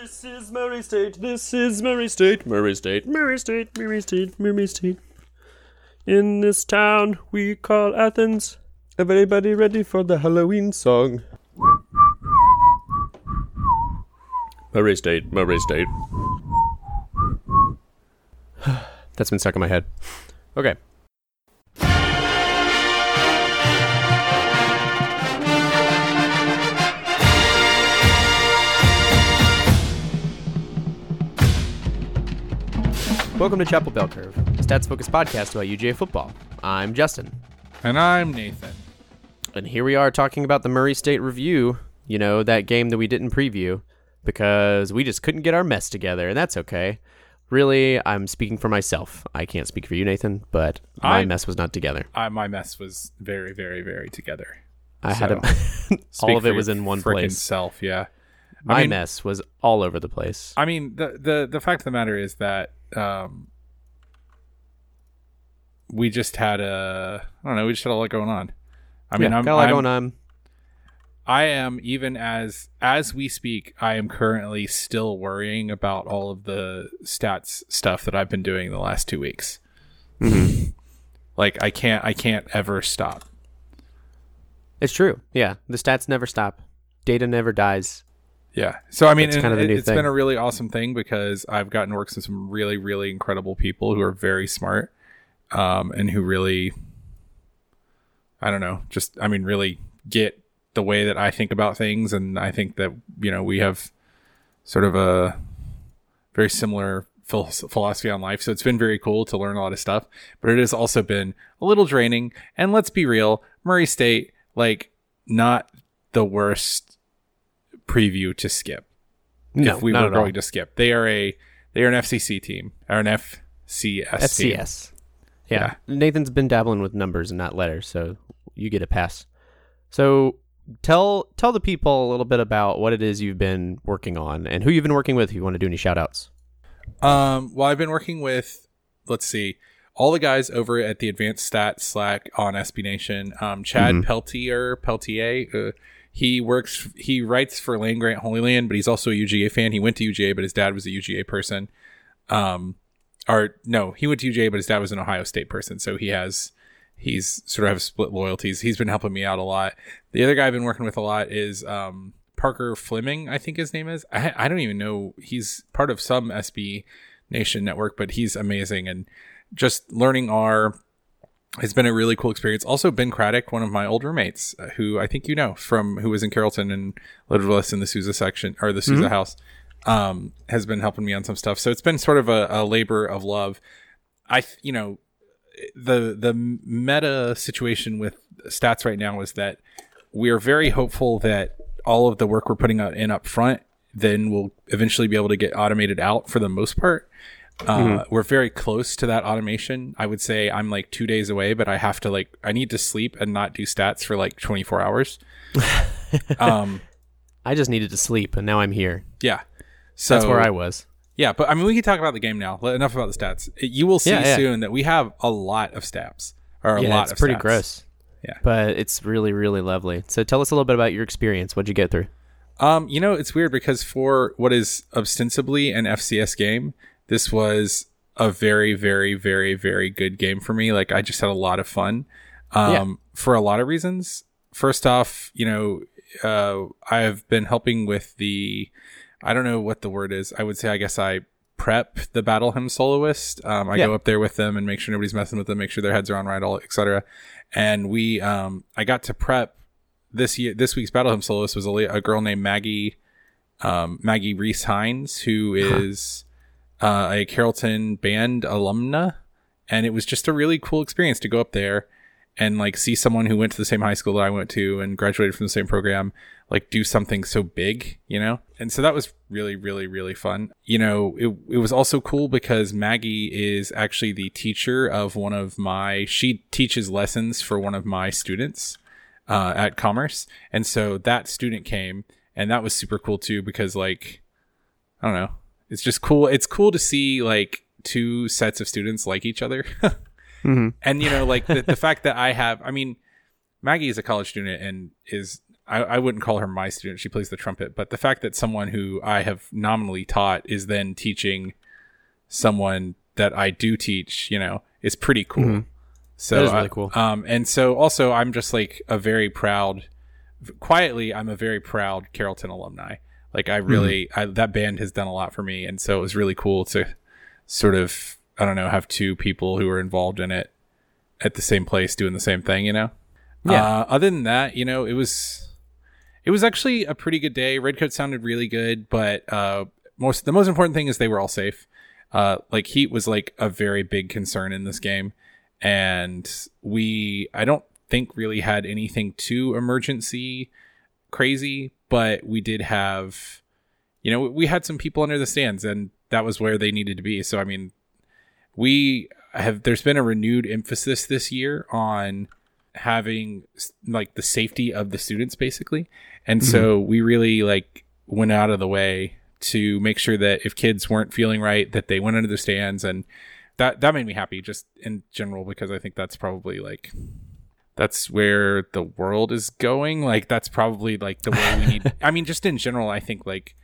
This is Murray State. This is Murray State. Murray State. Murray State. Murray State. Murray State. In this town we call Athens. Everybody ready for the Halloween song? Murray State. Murray State. That's been stuck in my head. Okay. Welcome to Chapel Bell Curve, a stats focused podcast about UGA football. I'm Justin. And I'm Nathan. And here we are talking about the Murray State Review, you know, that game that we didn't preview because we just couldn't get our mess together, and that's okay. Really, I'm speaking for myself. I can't speak for you, Nathan, but my I- mess was not together. I, my mess was very, very, very together. I had a, all of it was in one place. Self, yeah. My I mean, mess was all over the place. I mean, the the the fact of the matter is that um, we just had a I don't know, we just had a lot going on. I mean, yeah, I'm, got a lot I'm going on. I am even as as we speak, I am currently still worrying about all of the stats stuff that I've been doing the last two weeks. Mm-hmm. Like I can't I can't ever stop. It's true. Yeah, the stats never stop. Data never dies. Yeah. So I mean, It's kind of it, new has thing. been a really awesome thing because I've gotten to work with some really, really incredible people who are very smart, um, and who really, I don't know, just I mean, really get the way that I think about things, and I think that you know we have sort of a very similar philosophy on life. So it's been very cool to learn a lot of stuff, but it has also been a little draining. And let's be real, Murray State, like, not the worst preview to skip No, if we not were at all. going to skip. They are a they are an FCC team or an FCS team. FCS. Yeah. Nathan's been dabbling with numbers and not letters, so you get a pass. So tell tell the people a little bit about what it is you've been working on and who you've been working with if you want to do any shout outs. Um, well, I've been working with let's see, all the guys over at the Advanced Stats Slack on SB Nation. Um, Chad Mhm. Peltier Peltier. Uh, he works. He writes for Land Grant Holy Land, but he's also a UGA fan. He went to UGA, but his dad was a UGA person. Um, or no, he went to UGA, but his dad was an Ohio State person. So he has he's sort of have split loyalties. He's been helping me out a lot. The other guy I've been working with a lot is um, Parker Fleming, I think his name is. I, I don't even know. He's part of some SB Nation network, but he's amazing. And just learning R has been a really cool experience. Also, Ben Craddock, one of my old roommates, uh, who I think you know from who was in Carrollton and lived with us in the Sousa section or the Sousa house, um, has been helping me on some stuff. So it's been sort of a, a labor of love. I, you know, the the meta situation with stats right now is that we are very hopeful that all of the work we're putting out in up front then will eventually be able to get automated out for the most part. Uh, We're very close to that automation. I would say I'm like two days away, but I have to like I need to sleep and not do stats for like 24 hours. um, I just needed to sleep and now I'm here. yeah. So That's where I was. Yeah, but I mean, we can talk about the game now. Enough about the stats. You will see Yeah, yeah. soon that we have a lot of stats, or a yeah, lot it's of pretty stats. gross. Yeah. But it's really, really lovely. So tell us a little bit about your experience. What'd you get through? Um, you know, it's weird because for what is ostensibly an FCS game, this was a very, very, very, very good game for me. Like I just had a lot of fun. Um, Yeah. for a lot of reasons. First off, you know, uh, I have been helping with the, I don't know what the word is. I would say, I guess I prep the battle hymn soloist. Um, I Yeah. go up there with them and make sure nobody's messing with them, make sure their heads are on right, all etc. And we, um, I got to prep this year. This week's battle hymn soloist was a, a girl named Maggie, um, Maggie Reese Hines, who is uh, a Carrollton band alumna, and it was just a really cool experience to go up there and like see someone who went to the same high school that I went to and graduated from the same program like do something so big, you know? And so that was really, really, really fun. You know, it, it was also cool because Maggie is actually the teacher of one of my, she teaches lessons for one of my students uh, at Commerce. And so that student came and that was super cool too because like, I don't know, it's just cool. It's cool to see like two sets of students like each other. Mhm. and you know like the, the fact that i have i mean maggie is a college student and is I, I wouldn't call her my student. She plays the trumpet, but the fact that someone who I have nominally taught is then teaching someone that I do teach, you know, is pretty cool. Mhm. So That is really I- cool. Um, and so also I'm just like a very proud, quietly, I'm a very proud Carrollton alumni. Like I really, I, that band has done a lot for me, and so it was really cool to sort of, I don't know, have two people who were involved in it at the same place doing the same thing. You know. Yeah. Uh, other than that, you know, it was, it was actually a pretty good day. Redcoat sounded really good, but uh, most the most important thing is they were all safe. Uh, like heat was like a very big concern in this game, and we I don't think really had anything too emergency crazy, but we did have, you know, we had some people under the stands, and that was where they needed to be. So I mean, we have there's been a renewed emphasis this year on having like the safety of the students basically. And so mm-hmm. we really like went out of the way to make sure that if kids weren't feeling right that they went under the stands. And that that made me happy just in general because i think that's probably like that's where the world is going. Like that's probably like the way we need i mean just in general i think like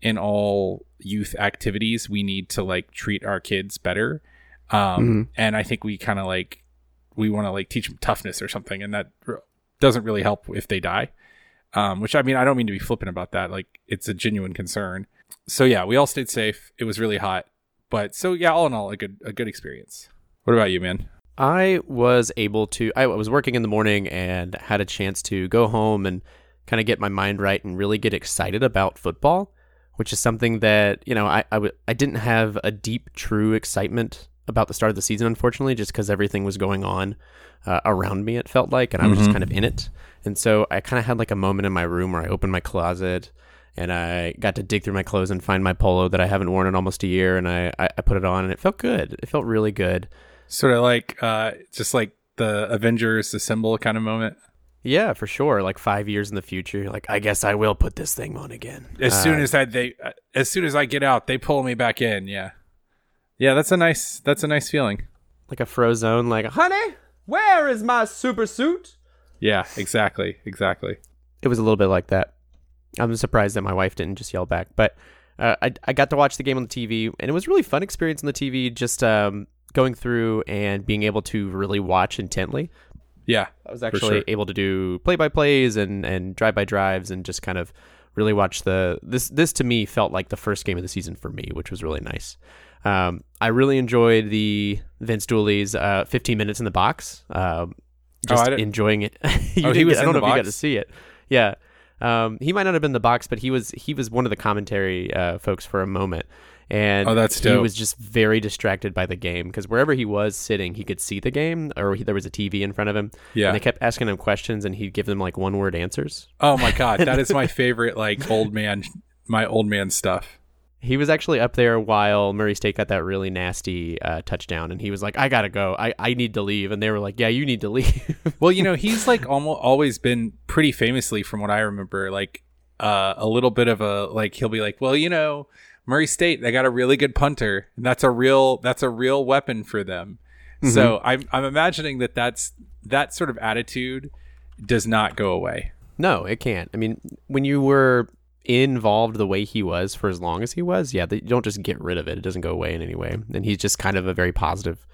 in all youth activities we need to like treat our kids better. Um and i think we kind of like we want to like teach them toughness or something and that r- doesn't really help if they die. Um which i mean i don't mean to be flippant about that like it's a genuine concern. So yeah we all stayed safe. It was really hot. But so yeah all in all a good a good experience. What about you man I was able to. I was working in the morning and had a chance to go home and kind of get my mind right and really get excited about football, which is something that you know I I, w- I didn't have a deep, true excitement about the start of the season, unfortunately, just because everything was going on uh, around me. It felt like, and I was just Mhm. kind of in it. And so I kind of had like a moment in my room where I opened my closet and I got to dig through my clothes and find my polo that I haven't worn in almost a year, and I I, I put it on and it felt good. It felt really good. Sort of like uh just like the avengers assemble kind of moment Yeah, for sure. Like five years in the future, like, I guess I will put this thing on again. as Uh, soon as i they uh, as soon as i get out they pull me back in yeah yeah that's a nice that's a nice feeling like a frozone, like, honey, where is my super suit? yeah exactly exactly It was a little bit like that. I'm surprised that my wife didn't just yell back, but uh, I I got to watch the game on the TV, and it was a really fun experience on the TV. Just um, going through and being able to really watch intently. yeah I was actually sure. able to do play by plays and and drive by drives and just kind of really watch the this this to me felt like the first game of the season for me, which was really nice. Um, I really enjoyed the Vince Dooley's uh, 15 minutes in the box. Um, Oh, just didn't- enjoying it. Oh, he was get- I don't the know if you got box? to see it. Yeah. Um, he might not have been in the box, but he was he was one of the commentary uh, folks for a moment, and Oh, that's he was just very distracted by the game because wherever he was sitting, he could see the game, or he, there was a TV in front of him, yeah and they kept asking him questions, and he'd give them like one word answers. Oh my god, that is my favorite like old man my old man stuff. He was actually up there while Murray State got that really nasty uh, touchdown, and he was like, "I gotta go. I, I need to leave." And they were like, "Yeah, you need to leave." Well, you know, he's like almost always been pretty famously from what I remember like uh, a little bit of a like he'll be like, "Well, you know, Murray State, they got a really good punter, and that's a real that's a real weapon for them." So, I'm I'm imagining that that's that sort of attitude does not go away. no, it can't. I mean, when you were involved the way he was for as long as he was, yeah, you don't just get rid of it. It doesn't go away in any way. And he's just kind of a very positive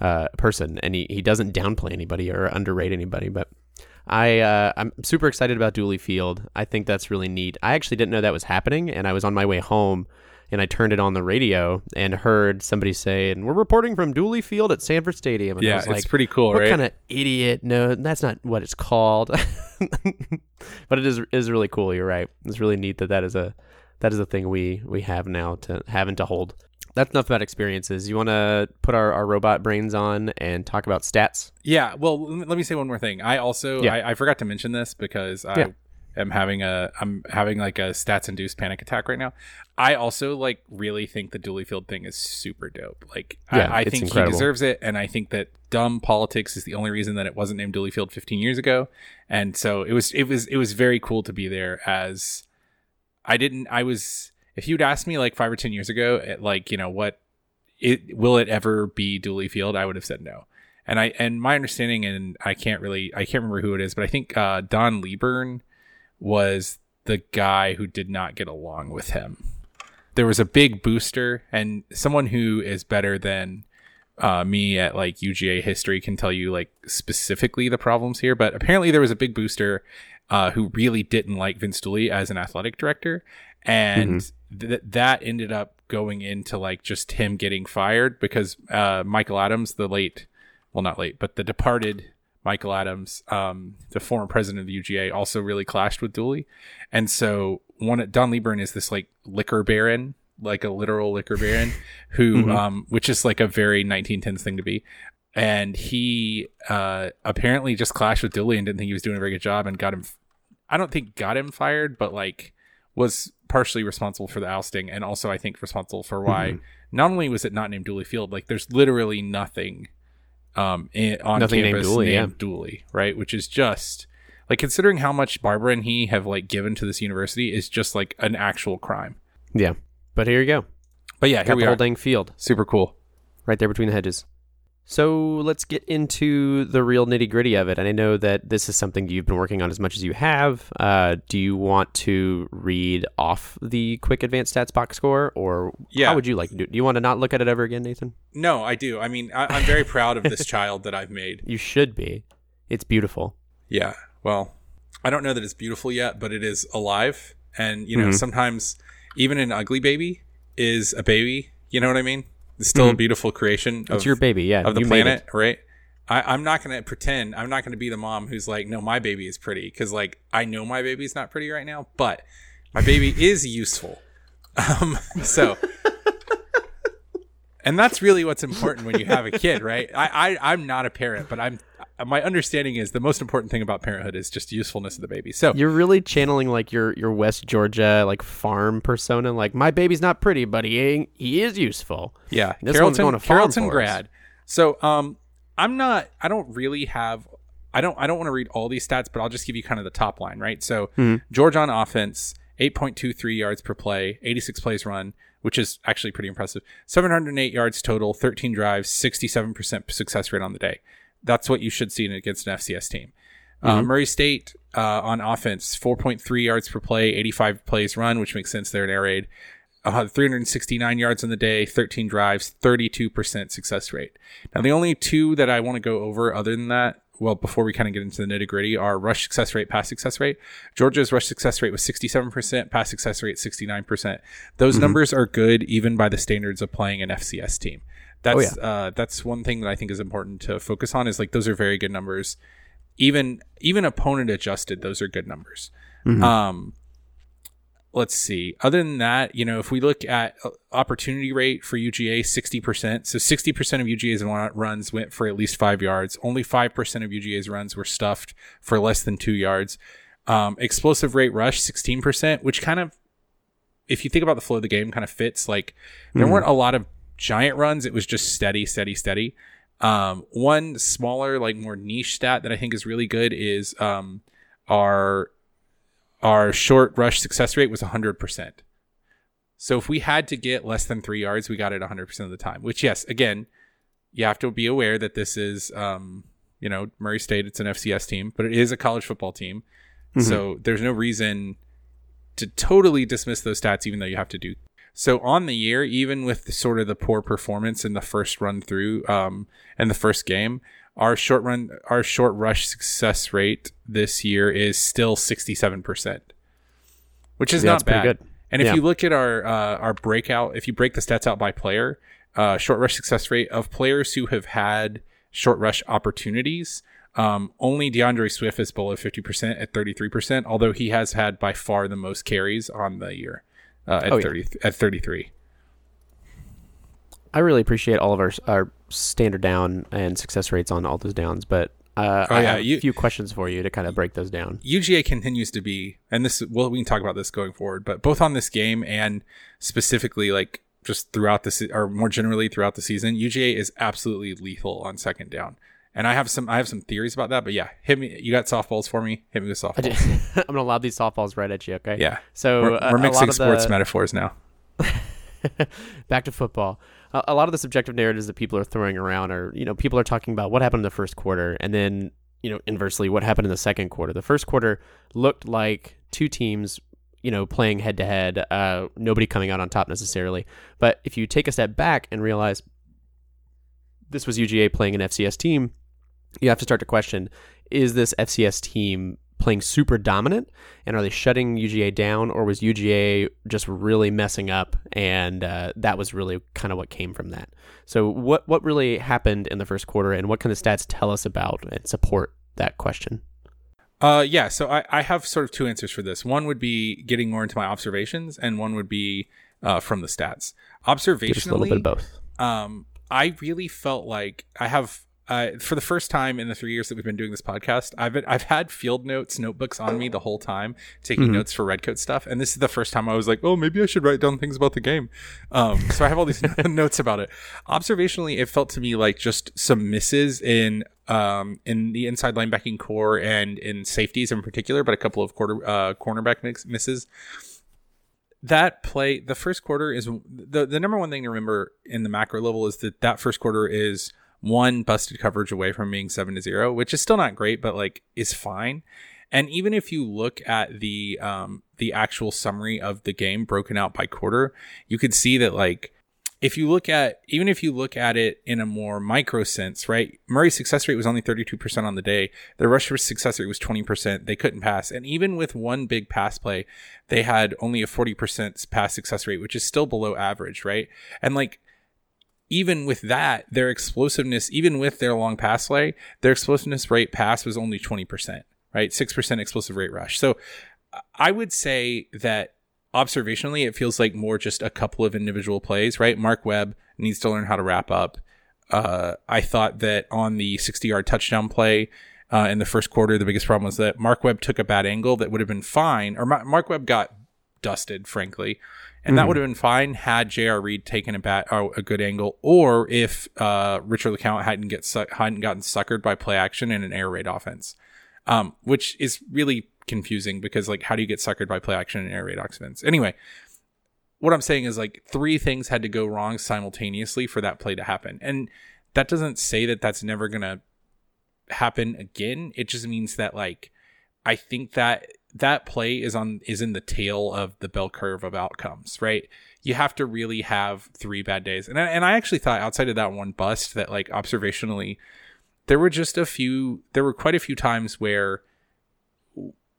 uh, person, and he, he doesn't downplay anybody or underrate anybody. But I uh, I'm super excited about Dooley Field. I think that's really neat. I actually didn't know that was happening, and I was on my way home. And I turned it on the radio and heard somebody say, "And we're reporting from Dooley Field at Sanford Stadium." And I yeah, it's like, pretty cool, what right? kind of idiot? No, that's not what it's called. but it is is really cool. You're right. It's really neat that that is a that is a thing we we have now to having to hold. That's enough about experiences. You want to put our, our robot brains on and talk about stats? Yeah. Well, let me say one more thing. I also Yeah. I, I forgot to mention this because I Yeah. Am having a I'm having like a stats induced panic attack right now. I also like really think the Dooley Field thing is super dope. Like Yeah, I, I think incredible. he deserves it, and I think that dumb politics is the only reason that it wasn't named Dooley Field 15 years ago. And so it was it was it was very cool to be there as I didn't I was if you'd asked me like five or ten years ago, at like you know what it will it ever be Dooley Field, I would have said no. And I and my understanding, and I can't really I can't remember who it is, but I think uh, Don Leebern was the guy who did not get along with him. There was a big booster, and someone who is better than uh, me at like UGA history can tell you like specifically the problems here. But apparently, there was a big booster uh, who really didn't like Vince Dooley as an athletic director, and Mm-hmm. th- that ended up going into like just him getting fired because uh, Michael Adams, the late, well, not late, but the departed Michael Adams, um, the former president of the UGA, also really clashed with Dooley, and so one Don Lieberman is this like liquor baron, like a literal liquor baron, who, Mhm. um, which is like a very 1910s thing to be. And he uh, apparently just clashed with Dooley and didn't think he was doing a very good job and got him. I don't think got him fired, but like was partially responsible for the ousting and also I think responsible for why Mhm. not only was it not named Dooley Field, like there's literally nothing um on Nothing named campus Dooley, named Dooley, right? Which is just like considering how much Barbara and he have like given to this university is just like an actual crime. Yeah. But here you go. But yeah, here Got we the are. whole dang field Super cool. right there between the hedges. So let's get into the real nitty gritty of it. And I know that this is something you've been working on as much as you have. Uh, do you want to read off the quick advanced stats box score, or Yeah. how would you like to do? it? Do you want to not look at it ever again, Nathan? No, I do. I mean, I, I'm very proud of this child that I've made. You should be. It's beautiful. Yeah. Well, I don't know that it's beautiful yet, but it is alive. And, you know, Mhm. sometimes even an ugly baby is a baby. You know what I mean? It's still a Mhm. beautiful creation It's your baby, yeah. of the planet, right? I, I'm not going to pretend. I'm not going to be the mom who's like, no, my baby is pretty. Because, like, I know my baby's not pretty right now, but my baby is useful. Um, so. And that's really what's important when you have a kid, right? I, I I'm not a parent, but I'm my understanding is the most important thing about parenthood is just usefulness of the baby. So You're really channeling like your your West Georgia like farm persona. Like my baby's not pretty, but he ain't, he is useful. yeah, This one's going to farm Carrollton us. grad. So um, I'm not. I don't really have. I don't. I don't want to read all these stats, but I'll just give you kind of the top line, right? So Mhm. Georgia on offense, 8.23 yards per play, 86 plays run, which is actually pretty impressive. 708 yards total, 13 drives, 67% success rate on the day. That's what you should see against an FCS team. Uh, Murray State uh, on offense, 4.3 yards per play, 85 plays run, which makes sense. They're an air raid. Uh, 369 yards on the day, 13 drives, 32% success rate. Now, the only two that I want to go over other than that, well, before we kind of get into the nitty gritty, are rush success rate, pass success rate. Georgia's rush success rate was 67%, pass success rate 69%. Those numbers are good even by the standards of playing an FCS team. That's uh, that's one thing that I think is important to focus on. Is like those are very good numbers. Even even opponent adjusted, those are good numbers. Um, let's see. Other than that, you know, if we look at uh, opportunity rate for UGA, 60%. So 60% of UGA's run- runs went for at least five yards. Only 5% of UGA's runs were stuffed for less than two yards. Um, explosive rate rush, 16%, which kind of, if you think about the flow of the game, kind of fits. Like, there weren't a lot of giant runs. It was just steady, steady, steady. Um, one smaller, like more niche stat that I think is really good is um, our our short rush success rate was 100%. So if we had to get less than three yards, we got it 100% of the time, which, yes, again, you have to be aware that this is, um, you know, Murray State, it's an FCS team, but it is a college football team. So there's no reason to totally dismiss those stats, even though you have to do. So on the year, even with the, sort of the poor performance in the first run through, um, and the first game, our short run, our short rush success rate this year is still 67%, which is Yeah, not bad. good. And if Yeah. you look at our, uh, our breakout, if you break the stats out by player, uh, short rush success rate of players who have had short rush opportunities, um, only D'Andre Swift is below 50% at 33%, although he has had by far the most carries on the year uh, at, Oh, yeah. 30, at 33. I really appreciate all of our our standard down and success rates on all those downs, but uh, Oh, I yeah, have you- a few questions for you to kind of break those down. UGA continues to be, and this well, we can talk about this going forward, but both on this game and specifically like just throughout the se- or more generally throughout the season, UGA is absolutely lethal on second down. And I have some I have some theories about that, but yeah, hit me. You got softballs for me? Hit me with softballs. I'm gonna lob these softballs right at you. Okay. Yeah, So we're, uh, we're mixing sports the, metaphors now. back to football. A, a lot of the subjective narratives that people are throwing around are, you know, people are talking about what happened in the first quarter, and then, you know, inversely, what happened in the second quarter. The first quarter looked like two teams, you know, playing head to head, uh, nobody coming out on top necessarily. But if you take a step back and realize this was UGA playing an FCS team, you have to start to question is this FCS team playing super dominant and are they shutting UGA down or was UGA just really messing up and uh, that was really kind of what came from that. So what what really happened in the first quarter and what can the stats tell us about and support that question? Uh, yeah, so I, I have sort of two answers for this. One would be getting more into my observations, and one would be uh, from the stats. Observationally, Just a little bit of both. Um, I really felt like I have uh, for the first time in the three years that we've been doing this podcast, I've been, I've had field notes notebooks on me the whole time, taking mm-hmm. notes for Redcoat stuff. And this is the first time I was like, oh, maybe I should write down things about the game. Um, so I have all these notes about it. Observationally, it felt to me like just some misses in um, in the inside linebacking core and in safeties in particular, but a couple of quarter uh, cornerback mix, misses. That play, the first quarter is the the number one thing to remember in the macro level is that that first quarter is one busted coverage away from being seven to zero, which is still not great, but like is fine. And even if you look at the um, the actual summary of the game broken out by quarter, you could see that like if you look at even if you look at it in a more micro sense, right? Murray's success rate was only 32% on the day. The rusher's success rate was 20%. They couldn't pass. And even with one big pass play, they had only a 40% pass success rate, which is still below average, right? And like even with that, their explosiveness, even with their long pass play, their explosiveness rate pass was only 20%, right? 6% explosive rate rush. So I would say that observationally, it feels like more just a couple of individual plays, right? Mark Webb needs to learn how to wrap up. Uh, I thought that on the 60 yard touchdown play, uh, in the first quarter, the biggest problem was that Mark Webb took a bad angle that would have been fine, or Mark Webb got dusted, frankly and mm-hmm. that would have been fine had J.R. Reed taken a bat oh, a good angle, or if uh, Richard LeCounte hadn't get su- hadn't gotten suckered by play action in an air raid offense, um, which is really confusing because like how do you get suckered by play action in an air raid offense? Anyway, what I'm saying is like three things had to go wrong simultaneously for that play to happen, and that doesn't say that that's never gonna happen again. It just means that like I think that that play is on is in the tail of the bell curve of outcomes, right? You have to really have three bad days. And I, and I actually thought outside of that one bust that like observationally there were just a few there were quite a few times where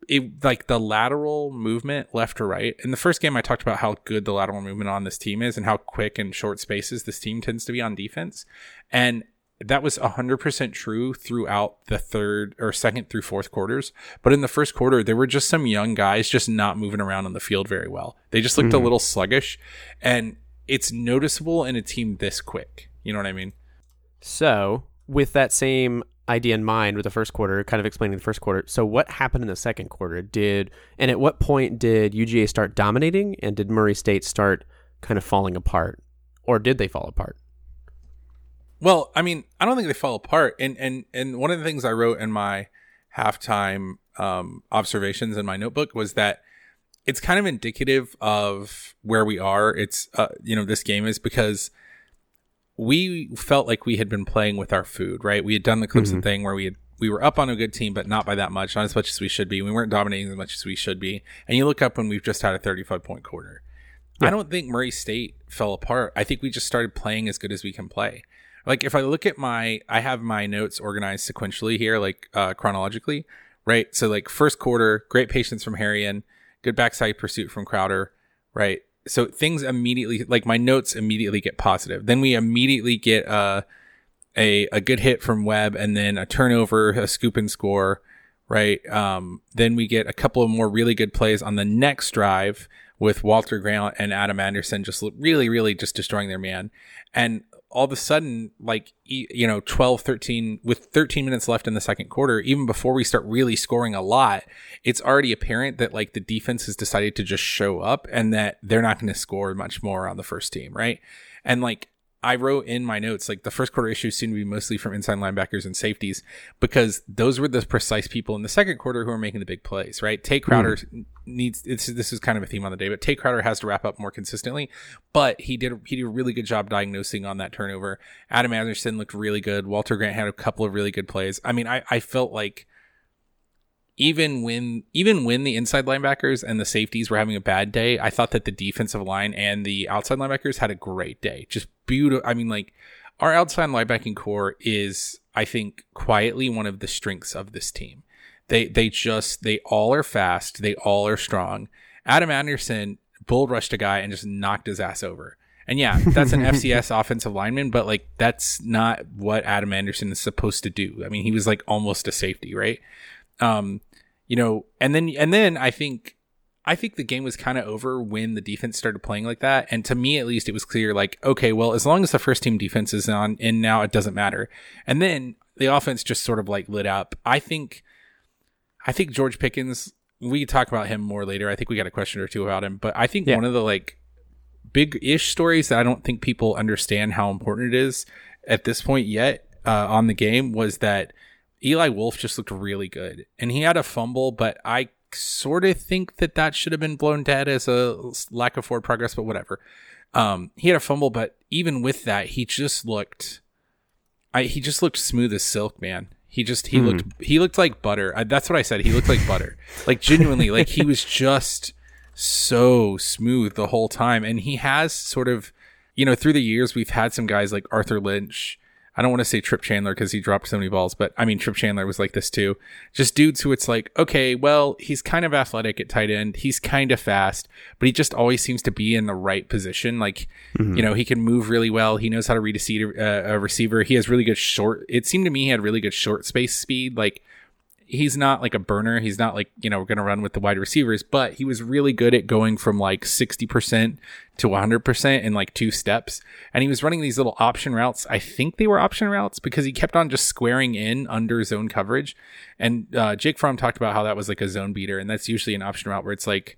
it like the lateral movement left or right. In the first game I talked about how good the lateral movement on this team is and how quick and short spaces this team tends to be on defense. And that was 100% true throughout the third or second through fourth quarters. But in the first quarter, there were just some young guys just not moving around on the field very well. They just looked mm-hmm. a little sluggish. And it's noticeable in a team this quick. You know what I mean? So, with that same idea in mind with the first quarter, kind of explaining the first quarter. So, what happened in the second quarter? Did and at what point did UGA start dominating, and did Murray State start kind of falling apart, or did they fall apart? Well, I mean, I don't think they fall apart. And and and one of the things I wrote in my halftime um, observations in my notebook was that it's kind of indicative of where we are. It's uh, you know this game is because we felt like we had been playing with our food, right? We had done the Clemson mm-hmm. thing where we had we were up on a good team, but not by that much, not as much as we should be. We weren't dominating as much as we should be. And you look up when we've just had a 35 point quarter. Yeah. I don't think Murray State fell apart. I think we just started playing as good as we can play like if I look at my I have my notes organized sequentially here, like uh, chronologically, right? So like first quarter, great patience from Harrion, good backside pursuit from Crowder, right? So things immediately like my notes immediately get positive. Then we immediately get uh, a a good hit from Webb and then a turnover, a scoop and score, right? Um, then we get a couple of more really good plays on the next drive with Walter Grant and Adam Anderson just really, really just destroying their man. And all of a sudden like you know 12 13 with 13 minutes left in the second quarter even before we start really scoring a lot it's already apparent that like the defense has decided to just show up and that they're not going to score much more on the first team right and like I wrote in my notes like the first quarter issues seem to be mostly from inside linebackers and safeties because those were the precise people in the second quarter who are making the big plays, right? Tae Crowder mm. Needs this, this is kind of a theme on the day, but Tae Crowder has to wrap up more consistently. But he did he did a really good job diagnosing on that turnover. Adam Anderson looked really good. Walter Grant had a couple of really good plays. I mean, I, I felt like even when even when the inside linebackers and the safeties were having a bad day, I thought that the defensive line and the outside linebackers had a great day. Just beautiful. I mean, like our outside linebacking core is, I think, quietly one of the strengths of this team. They they just they all are fast. They all are strong. Adam Anderson bull rushed a guy and just knocked his ass over. And yeah, that's an FCS offensive lineman, but like that's not what Adam Anderson is supposed to do. I mean, he was like almost a safety, right? Um, you know, and then and then I think I think the game was kind of over when the defense started playing like that. And to me, at least, it was clear like, okay, well, as long as the first team defense is on, and now it doesn't matter. And then the offense just sort of like lit up. I think, I think George Pickens. We talk about him more later. I think we got a question or two about him, but I think yeah. one of the like big ish stories that I don't think people understand how important it is at this point yet uh, on the game was that Eli Wolf just looked really good, and he had a fumble, but I sort of think that that should have been blown dead as a lack of forward progress, but whatever. Um, he had a fumble, but even with that, he just looked, I he just looked smooth as silk, man. He just he mm. looked he looked like butter. I, that's what I said. He looked like butter, like genuinely, like he was just so smooth the whole time. And he has sort of, you know, through the years we've had some guys like Arthur Lynch I don't want to say Tripp Chandler because he dropped so many balls, but I mean, Tripp Chandler was like this too. Just dudes who it's like, okay, well, he's kind of athletic at tight end. He's kind of fast, but he just always seems to be in the right position. Like, mm-hmm. you know, he can move really well. He knows how to read a, seat, uh, a receiver. He has really good short. It seemed to me he had really good short space speed. Like, he's not like a burner. He's not like, you know, we're going to run with the wide receivers, but he was really good at going from like 60% to 100% in like two steps. And he was running these little option routes. I think they were option routes because he kept on just squaring in under zone coverage. And uh, Jake Fromm talked about how that was like a zone beater. And that's usually an option route where it's like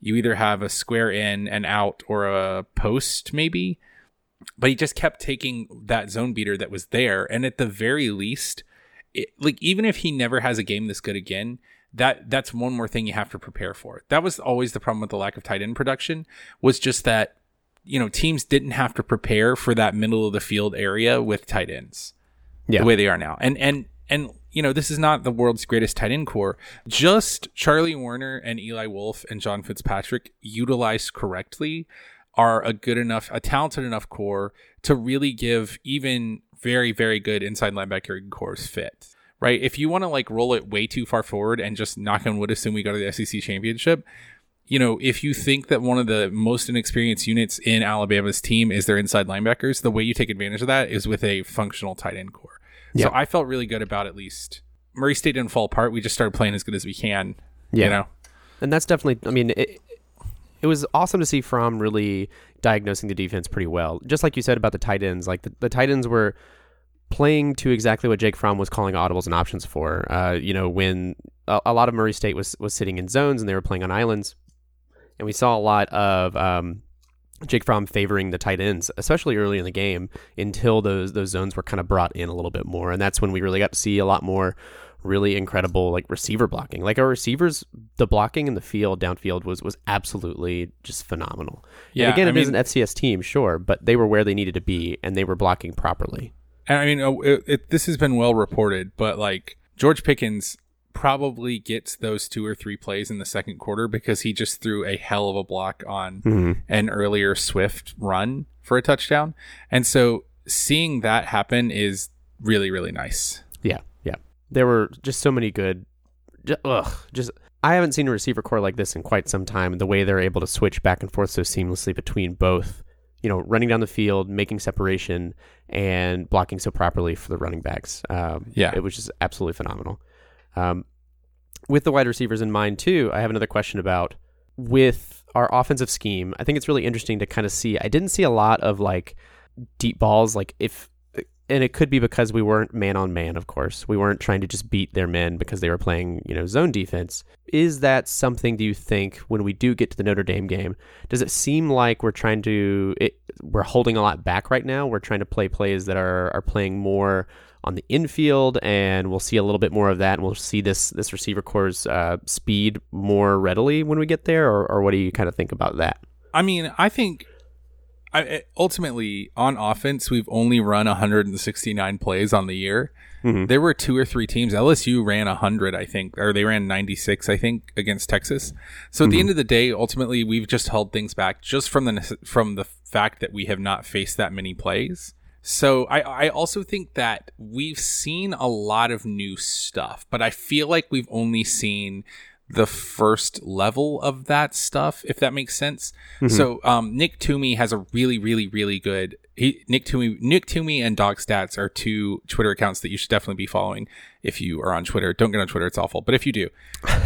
you either have a square in and out or a post maybe. But he just kept taking that zone beater that was there. And at the very least, it, like even if he never has a game this good again, that that's one more thing you have to prepare for. That was always the problem with the lack of tight end production was just that you know teams didn't have to prepare for that middle of the field area with tight ends yeah. the way they are now. And and and you know this is not the world's greatest tight end core. Just Charlie Woerner and Eli Wolf and John Fitzpatrick utilized correctly are a good enough, a talented enough core to really give even very, very good inside linebacker cores fit. Right. If you want to like roll it way too far forward and just knock on wood, assume we go to the SEC championship, you know, if you think that one of the most inexperienced units in Alabama's team is their inside linebackers, the way you take advantage of that is with a functional tight end core. Yeah. So I felt really good about at least Murray State didn't fall apart. We just started playing as good as we can. Yeah. You know? And that's definitely, I mean, it, it was awesome to see Fromm really diagnosing the defense pretty well. Just like you said about the tight ends, like the, the tight ends were playing to exactly what Jake Fromm was calling audibles and options for. Uh, you know, when a, a, lot of Murray State was was sitting in zones and they were playing on islands, and we saw a lot of um, Jake Fromm favoring the tight ends, especially early in the game, until those those zones were kind of brought in a little bit more, and that's when we really got to see a lot more really incredible like receiver blocking. Like our receivers, the blocking in the field downfield was was absolutely just phenomenal. Yeah, and again, I it mean, is an FCS team, sure, but they were where they needed to be and they were blocking properly. I mean, oh, it, it, this has been well reported, but like George Pickens probably gets those two or three plays in the second quarter because he just threw a hell of a block on mm-hmm. an earlier Swift run for a touchdown, and so seeing that happen is really really nice. There were just so many good. Just, ugh, just I haven't seen a receiver core like this in quite some time. The way they're able to switch back and forth so seamlessly between both, you know, running down the field, making separation, and blocking so properly for the running backs. Um, yeah, it was just absolutely phenomenal. Um, with the wide receivers in mind too, I have another question about with our offensive scheme. I think it's really interesting to kind of see. I didn't see a lot of like deep balls. Like if and it could be because we weren't man on man, of course. We weren't trying to just beat their men because they were playing, you know, zone defense. Is that something do you think when we do get to the Notre Dame game, does it seem like we're trying to it, we're holding a lot back right now? We're trying to play plays that are are playing more on the infield and we'll see a little bit more of that and we'll see this this receiver core's uh, speed more readily when we get there or, or what do you kind of think about that? I mean, I think I, ultimately on offense, we've only run 169 plays on the year. Mm-hmm. There were two or three teams. LSU ran 100, I think, or they ran 96, I think, against Texas. So at mm-hmm. the end of the day, ultimately, we've just held things back just from the from the fact that we have not faced that many plays. So I, I also think that we've seen a lot of new stuff, but I feel like we've only seen the first level of that stuff, if that makes sense. Mm-hmm. So um, Nick Toomey has a really, really, really good he, Nick Toomey, Nick Toomey and Dog Stats are two Twitter accounts that you should definitely be following if you are on Twitter. Don't get on Twitter; it's awful. But if you do,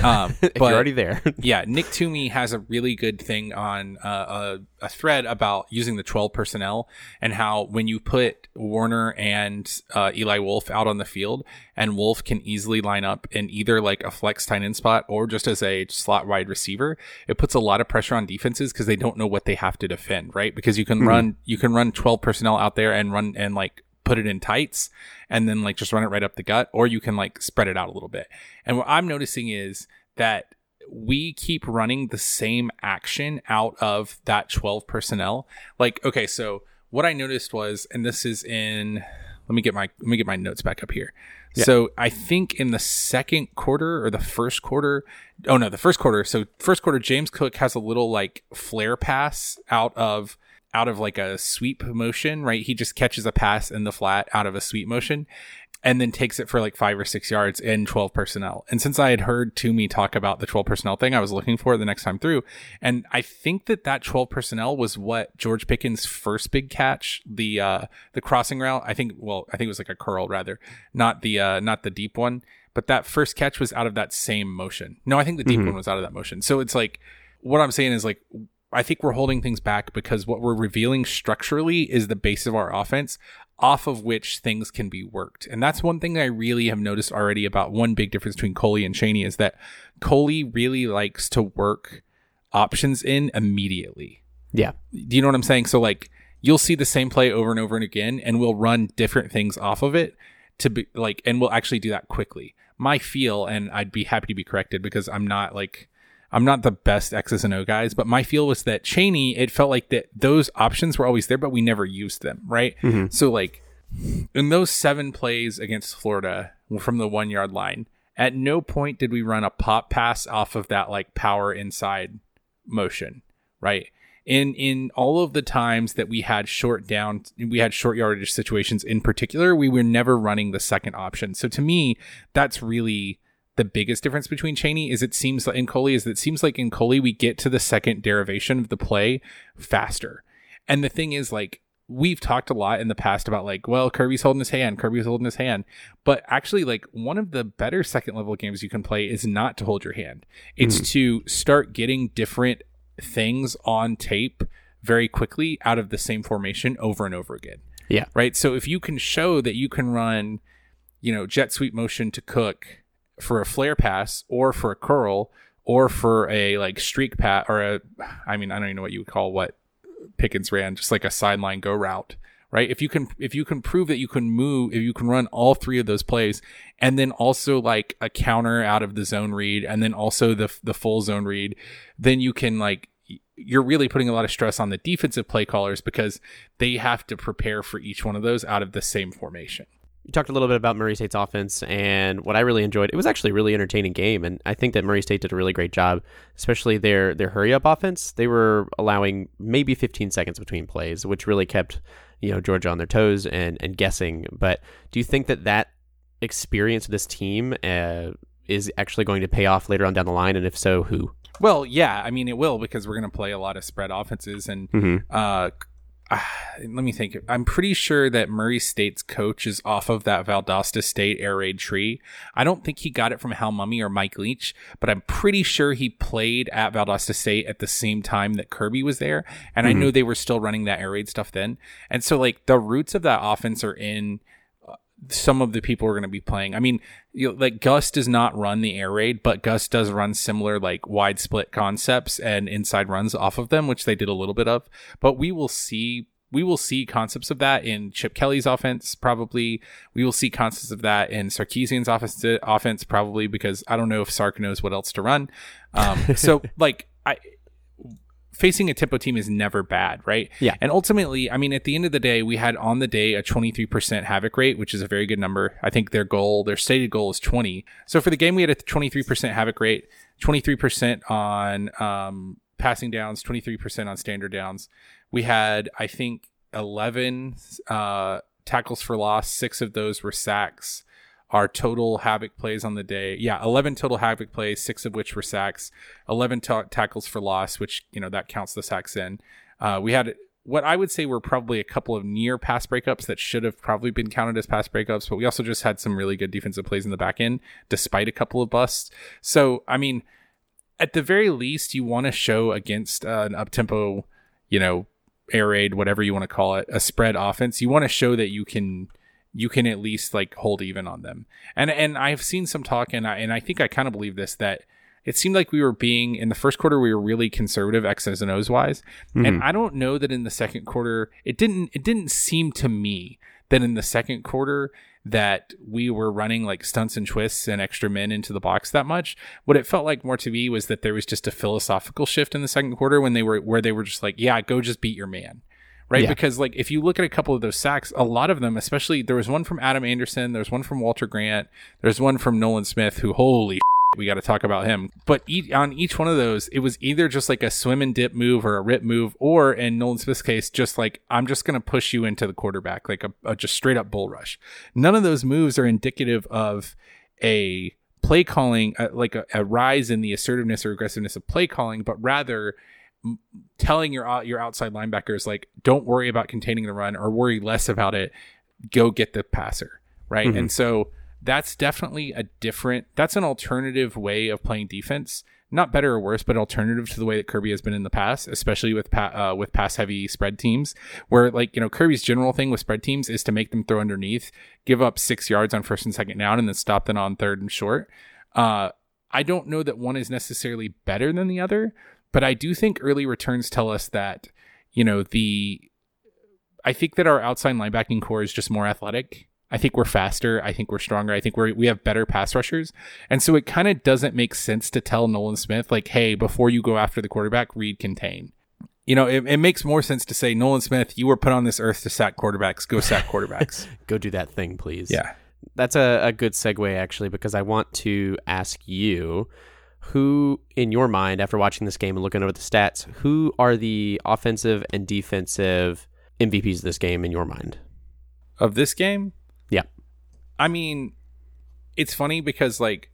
um, if but, you're already there, yeah, Nick Toomey has a really good thing on uh, a, a, thread about using the 12 personnel and how when you put Woerner and uh, Eli Wolf out on the field, and Wolf can easily line up in either like a flex tight end spot or just as a slot wide receiver, it puts a lot of pressure on defenses because they don't know what they have to defend, right? Because you can mm-hmm. run you can run 12 personnel out there and run and like put it in tights and then like just run it right up the gut, or you can like spread it out a little bit. And what I'm noticing is that we keep running the same action out of that 12 personnel. Like, okay, so what I noticed was, and this is in let me get my let me get my notes back up here. Yeah. So I think in the second quarter or the first quarter, oh no, the first quarter. So first quarter, James Cook has a little like flare pass out of out of like a sweep motion, right? He just catches a pass in the flat out of a sweep motion and then takes it for like five or six yards in 12 personnel. And since I had heard Toomey talk about the 12 personnel thing, I was looking for the next time through. And I think that that 12 personnel was what George Pickens' first big catch, the, uh, the crossing route. I think, well, I think it was like a curl rather, not the, uh, not the deep one, but that first catch was out of that same motion. No, I think the deep mm-hmm. one was out of that motion. So it's like, what I'm saying is like, I think we're holding things back because what we're revealing structurally is the base of our offense off of which things can be worked. And that's one thing I really have noticed already about one big difference between Coley and Chaney is that Coley really likes to work options in immediately. Yeah. Do you know what I'm saying? So like you'll see the same play over and over and again and we'll run different things off of it to be like and we'll actually do that quickly. My feel and I'd be happy to be corrected because I'm not like I'm not the best X's and O guys, but my feel was that Chaney, it felt like that those options were always there, but we never used them, right? Mm-hmm. So like in those seven plays against Florida from the one yard line, at no point did we run a pop pass off of that like power inside motion, right? In in all of the times that we had short down, we had short yardage situations in particular, we were never running the second option. So to me, that's really the biggest difference between Chaney is it seems like in Coley is that it seems like in Coley we get to the second derivation of the play faster. And the thing is like we've talked a lot in the past about like, well, Kirby's holding his hand, Kirby's holding his hand. But actually, like one of the better second level games you can play is not to hold your hand. It's mm. to start getting different things on tape very quickly out of the same formation over and over again. Yeah. Right. So if you can show that you can run, you know, jet sweep motion to cook for a flare pass or for a curl or for a like streak pat or a I mean I don't even know what you would call what Pickens ran just like a sideline go route right? If you can if you can prove that you can move if you can run all three of those plays and then also like a counter out of the zone read and then also the the full zone read then you can like you're really putting a lot of stress on the defensive play callers because they have to prepare for each one of those out of the same formation you talked a little bit about Murray State's offense, and what I really enjoyed, it was actually a really entertaining game, and I think that Murray State did a really great job, especially their their hurry up offense. They were allowing maybe 15 seconds between plays, which really kept you know Georgia on their toes and and guessing. But do you think that that experience of this team uh, is actually going to pay off later on down the line, and if so, who? Well, yeah, I mean it will because we're going to play a lot of spread offenses, and mm-hmm. uh, uh, let me think. I'm pretty sure that Murray State's coach is off of that Valdosta State air raid tree. I don't think he got it from Hal Mumme or Mike Leach, but I'm pretty sure he played at Valdosta State at the same time that Kirby was there. And mm-hmm. I know they were still running that air raid stuff then. And so, like, the roots of that offense are in some of the people are going to be playing. I mean, you know, like Gus does not run the air raid, but Gus does run similar like wide split concepts and inside runs off of them, which they did a little bit of. But we will see we will see concepts of that in Chip Kelly's offense, probably. We will see concepts of that in Sarkisian's offense, offense probably, because I don't know if Sark knows what else to run. Um, so, like, I facing a tempo team is never bad, right? Yeah. And ultimately, I mean, at the end of the day, we had on the day a 23% havoc rate, which is a very good number. I think their goal, their stated goal is 20. So for the game, we had a 23% havoc rate, 23% on um, passing downs, 23% on standard downs. We had, I think, 11 uh, tackles for loss. Six of those were sacks. Our total havoc plays on the day, yeah, 11 total havoc plays, six of which were sacks, 11 ta- tackles for loss, which, you know, that counts the sacks in. Uh, we had what I would say were probably a couple of near pass breakups that should have probably been counted as pass breakups, but we also just had some really good defensive plays in the back end, despite a couple of busts. So, I mean, at the very least, you want to show against uh, an up tempo, you know, air raid, whatever you want to call it, a spread offense. You want to show that you can you can at least like hold even on them. And and I've seen some talk, and I and I think I kind of believe this that it seemed like we were being in the first quarter we were really conservative X's and O's wise, Mm-hmm. and I don't know that in the second quarter it didn't it didn't seem to me that in the second quarter that we were running like stunts and twists and extra men into the box that much. What it felt like more to me was that there was just a philosophical shift in the second quarter when they were where they were just like, yeah, go just beat your man. Right. Yeah. Because like if you look at a couple of those sacks, a lot of them, especially there was one from Adam Anderson, there's one from Walter Grant, there's one from Nolan Smith, who holy we got to talk about him. But on each one of those, it was either just like a swim and dip move or a rip move, or in Nolan Smith's case, just like I'm just going to push you into the quarterback, like a, a just straight up bull rush. None of those moves are indicative of a play calling, uh, like a, a rise in the assertiveness or aggressiveness of play calling, but rather telling your your outside linebackers like don't worry about containing the run or worry less about it. Go get the passer right? Mhm. and so that's definitely a different that's an alternative way of playing defense. Not better or worse but alternative to the way that kirby has been in the past especially with pa- uh, with pass heavy spread teams where like you know kirby's general thing with spread teams is to make them throw underneath give up six yards on first and second down and then stop them on third and short. Uh, i don't know that one is necessarily better than the other but I do think early returns tell us that, you know, the I think that our outside linebacking core is just more athletic. I think we're faster. I think we're stronger. I think we're we have better pass rushers. And so it kind of doesn't make sense to tell Nolan Smith, like, hey, before you go after the quarterback, read contain. You know, it, it makes more sense to say, Nolan Smith, you were put on this earth to sack quarterbacks. Go sack quarterbacks. Go do that thing, please. yeah. That's a, a good segue, actually, because I want to ask you who, in your mind, after watching this game and looking over the stats, who are the offensive and defensive MVPs of this game in your mind? Of this game? Yeah. I mean, it's funny because like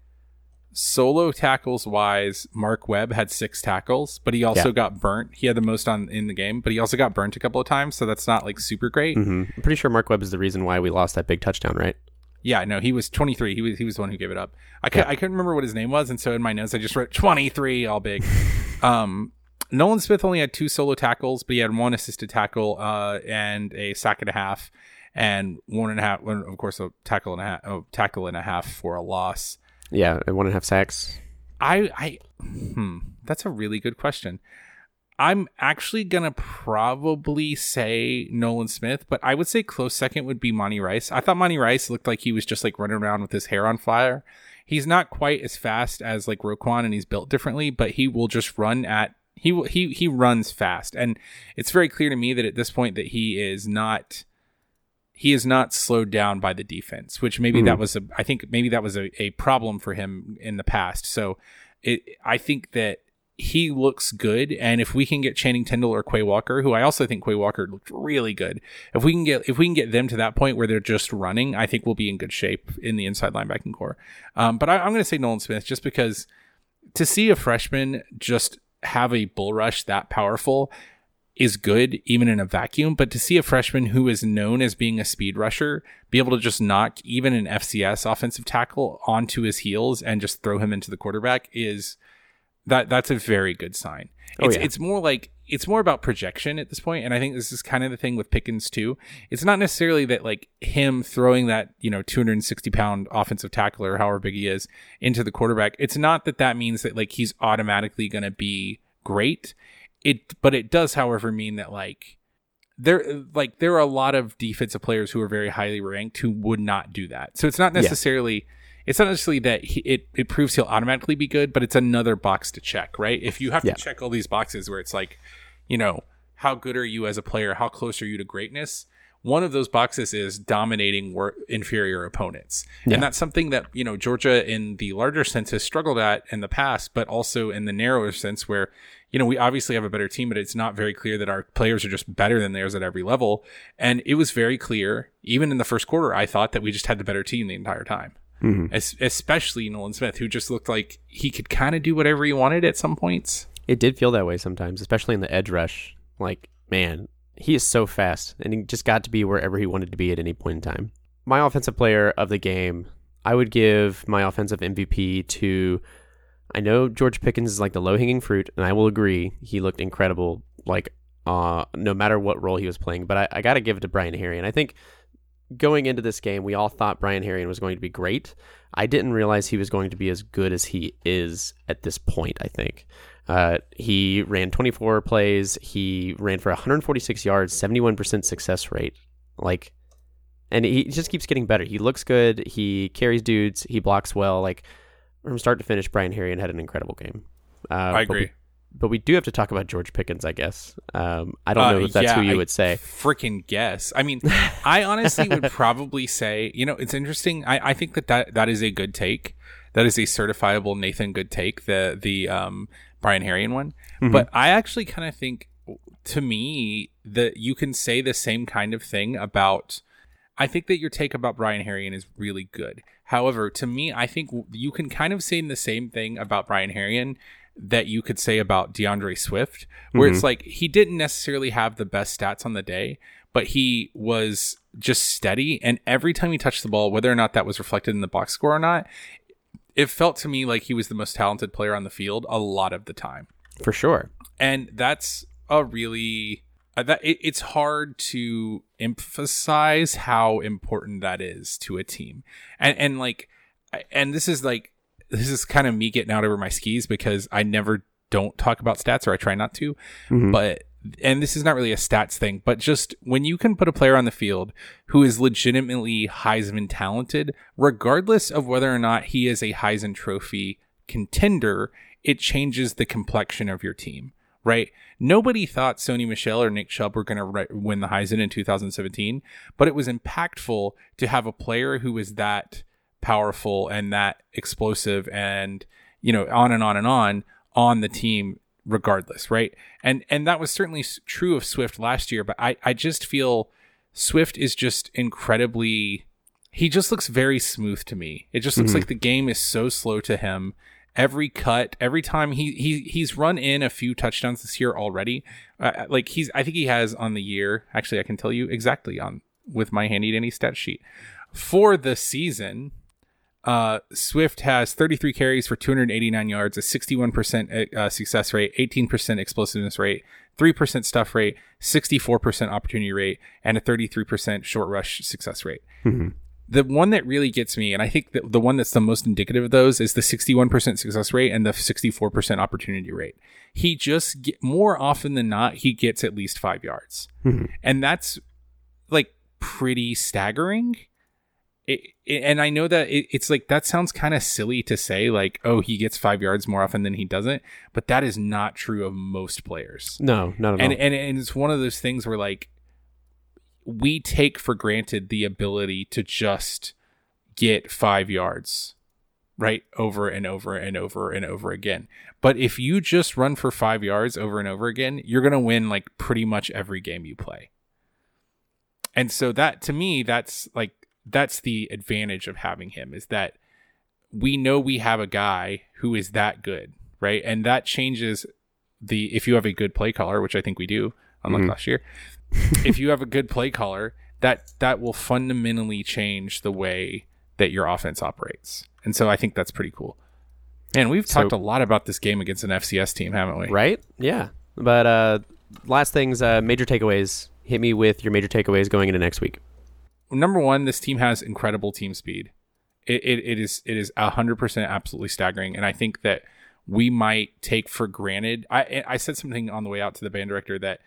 solo tackles wise, Mark Webb had six tackles, but he also Yeah. got burnt. He had the most on in the game, but he also got burnt a couple of times, so that's not like super great. hmm I'm pretty sure Mark Webb is the reason why we lost that big touchdown, right? Yeah, no, he was 23. He was he was the one who gave it up. I could, Yeah. I couldn't remember what his name was, and so in my notes I just wrote 23 all big. um, Nolan Smith only had two solo tackles, but he had one assisted tackle uh, and a sack and a half, and one and a half. Of course, a tackle and a half, oh, tackle and a half for a loss. Yeah, and one and a half sacks. I I hmm, that's a really good question. I'm actually gonna probably say Nolan Smith, but I would say close second would be Monty Rice. I thought Monty Rice looked like he was just like running around with his hair on fire. He's not quite as fast as like Roquan, and he's built differently, but he will just run at he will he he runs fast, and it's very clear to me that at this point that he is not he is not slowed down by the defense, which maybe that hmm. was a I think maybe that was a, a problem for him in the past. So it I think that he looks good, and if we can get Channing Tindall or Quay Walker, who I also think Quay Walker looked really good, if we can get if we can get them to that point where they're just running, I think we'll be in good shape in the inside linebacking core. Um, but I, I'm going to say Nolan Smith just because to see a freshman just have a bull rush that powerful is good even in a vacuum but to see a freshman who is known as being a speed rusher be able to just knock even an FCS offensive tackle onto his heels and just throw him into the quarterback is that that's a very good sign. Oh, It's yeah. it's more like it's more about projection at this point and I think this is kind of the thing with Pickens too. It's not necessarily that like him throwing that, you know, 260 pound offensive tackler, however big he is into the quarterback. It's not that that means that like he's automatically going to be great. It but it does however mean that like there like there are a lot of defensive players who are very highly ranked who would not do that. So it's not Yeah. It's not necessarily that he, it it proves he'll automatically be good, but it's another box to check, right? If you have Yeah. to check all these boxes where it's like, you know, how good are you as a player? How close are you to greatness? One of those boxes is dominating wor- inferior opponents. Yeah. And that's something that, you know, Georgia in the larger sense has struggled at in the past, but also in the narrower sense where, you know, we obviously have a better team, but it's not very clear that our players are just better than theirs at every level. And it was very clear, even in the first quarter, I thought that we just had the better team the entire time. Es- especially Nolan Smith, who just looked like he could kind of do whatever he wanted at some points. It did feel that way sometimes, especially in the edge rush. Like, man, he is so fast, and he just got to be wherever he wanted to be at any point in time. My offensive player of the game, I would give my offensive MVP to. I know George Pickens is like the low hanging fruit, and I will agree he looked incredible. Like, uh, no matter what role he was playing, but I, I got to give it to Brian Herrien, and I think going into this game, we all thought Brian Herrien was going to be great. I didn't realize he was going to be as good as he is at this point, I think. Uh, he ran 24 plays. He ran for 146 yards, 71% success rate. Like, and he just keeps getting better. He looks good. He carries dudes. He blocks well. Like, from start to finish, Brian Herrien had an incredible game. Uh, I agree. But we, do have to talk about George Pickens, I guess. Um, I don't know Uh, if that's who you I would say. Freaking guess. I mean, I honestly would probably say, you know, it's interesting. I, I think that, that that is a good take. That is a certifiable Nathan good take. The the um, Brian Herrien one. Mm-hmm. But I actually kind of think, to me, that you can say the same kind of thing about. I think that your take about Brian Herrien is really good. However, to me, I think you can kind of say the same thing about Brian Herrien that you could say about D'Andre Swift, where it's like he didn't necessarily have the best stats on the day, but he was just steady. And every time he touched the ball, whether or not that was reflected in the box score or not, it felt to me like he was the most talented player on the field a lot of the time For sure. and that's a really uh, that it, it's hard to emphasize how important that is to a team and and like and this is like this is kind of me getting out over my skis because i never don't talk about stats or i try not to mm-hmm. but and this is not really a stats thing but just when you can put a player on the field who is legitimately heisman talented regardless of whether or not he is a heisman trophy contender it changes the complexion of your team right? Nobody thought Sony Michel or Nick Chubb were going to win the Heisman in 2017, but it was impactful to have a player who was that powerful and that explosive and, you know, on and on and on on the team regardless, right? And and that was certainly true of Swift last year, but I I just feel Swift is just incredibly he just looks very smooth to me. It just looks like the game is so slow to him. Every cut, every time he he he's run in a few touchdowns this year already. Uh, like he's, I think he has on the year. Actually, I can tell you exactly on with my handy dandy stat sheet for the season. Uh, Swift has 33 carries for 289 yards, a 61% uh, success rate, 18% explosiveness rate, 3% stuff rate, 64% opportunity rate, and a 33% short rush success rate the one that really gets me, and I think that the one that's the most indicative of those is the 61% success rate and the 64% opportunity rate. He just get, more often than not, he gets at least five yards, and that's like pretty staggering. It, it- and I know that it, it's like that sounds kind of silly to say, like, oh, he gets five yards more often than he doesn't, but that is not true of most players. No, not at and, all. and and it's one of those things where like we take for granted the ability to just get five yards right over and over and over and over again. But if you just run for five yards over and over again you're going to win like pretty much every game you play. And so that to me that's like that's the advantage of having him is that we know we have a guy who is that good right and that changes the if you have a good play caller which i think we do unlike last year if you have a good play caller that that will fundamentally change the way that your offense operates and so i think that's pretty cool and we've So- talked a lot about this game against an fcs team haven't we right? Yeah. But uh, last things, uh, major takeaways. Hit me with your major takeaways going into next week. Number one, this team has incredible team speed. It, it, it is it is hundred percent absolutely staggering, and I think that we might take for granted. I I said something on the way out to the band director that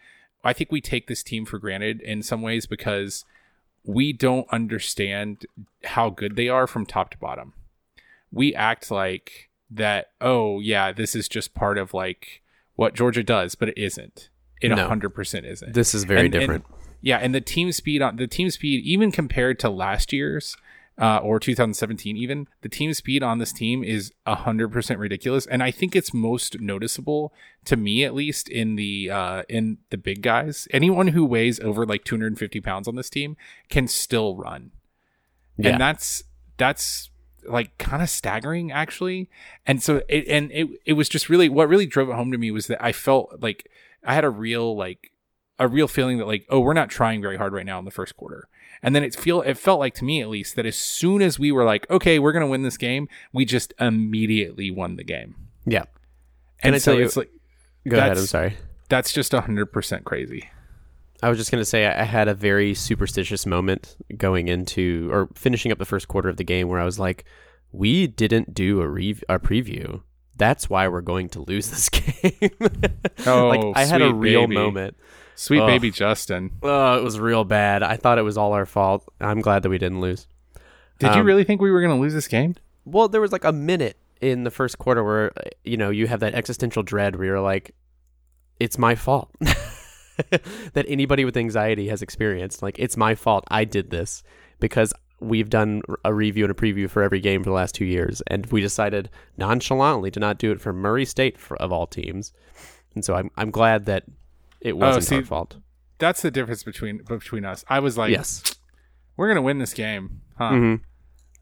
I think we take this team for granted in some ways because we don't understand how good they are from top to bottom. we act like that. Oh yeah, this is just part of like what Georgia does, but it isn't. It No. hundred percent isn't. This is very And- and- different. Yeah, and the team speed on the team speed, even compared to last year's uh, or 2017, even the team speed on this team is hundred percent ridiculous, and I think it's most noticeable to me, at least, in the uh, in the big guys. Anyone who weighs over like 250 pounds on this team can still run, yeah. and that's that's like kind of staggering actually and so it and it, it was just really what really drove it home to me was that i felt like i had a real like a real feeling that like oh we're not trying very hard right now in the first quarter and then it feel it felt like to me at least that as soon as we were like okay we're gonna win this game we just immediately won the game yeah. and I so you- it's like Go ahead. I'm sorry. that's just 100% crazy I was just going to say I had a very superstitious moment going into or finishing up the first quarter of the game where I was like, we didn't do a, rev- a preview. That's why we're going to lose this game. Oh, like I had a real baby. moment. Sweet Ugh. baby justin Oh, it was real bad. I thought it was all our fault. I'm glad that we didn't lose. did you Um, really think we were gonna lose this game Well, there was like a minute in the first quarter where you know you have that existential dread where you're like, it's my fault that anybody with anxiety has experienced. Like it's my fault. I did this because we've done a review and a preview for every game for the last two years, and we decided nonchalantly to not do it for Murray State for, of all teams. And so I'm I'm glad that it wasn't see, our fault. that's the difference between between us i was like yes. we're gonna win this game huh hmm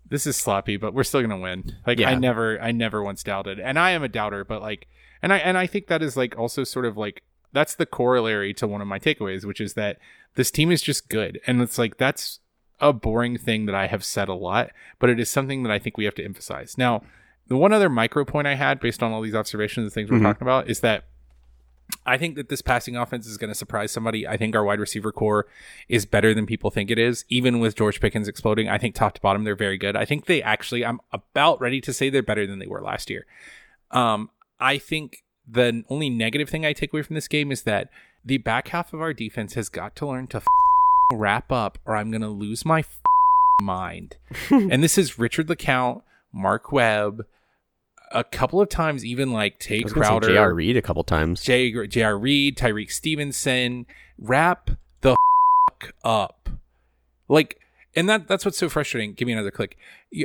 this is sloppy but we're still gonna win like i never i never once doubted and i am a doubter but like and i and i think that is like also sort of like that's the corollary to one of my takeaways which is that this team is just good and it's like that's a boring thing that i have said a lot but it is something that i think we have to emphasize now the one other micro point i had based on all these observations and things we're Mhm. talking about is that I think that this passing offense is going to surprise somebody. I think our wide receiver core is better than people think it is, even with George Pickens exploding. I think top to bottom, they're very good. I think they actually, I'm about ready to say they're better than they were last year. Um, I think the only negative thing I take away from this game is that the back half of our defense has got to learn to f- wrap up, or I'm going to lose my f- mind. and this is Richard LeCounte, Mark Webb, a couple of times, even like Tae Crowder. J.R. Reed a couple times. J- J.R. Reed, Tyrique Stevenson, wrap the fuck up. Like, and that that's what's so frustrating. Give me another click.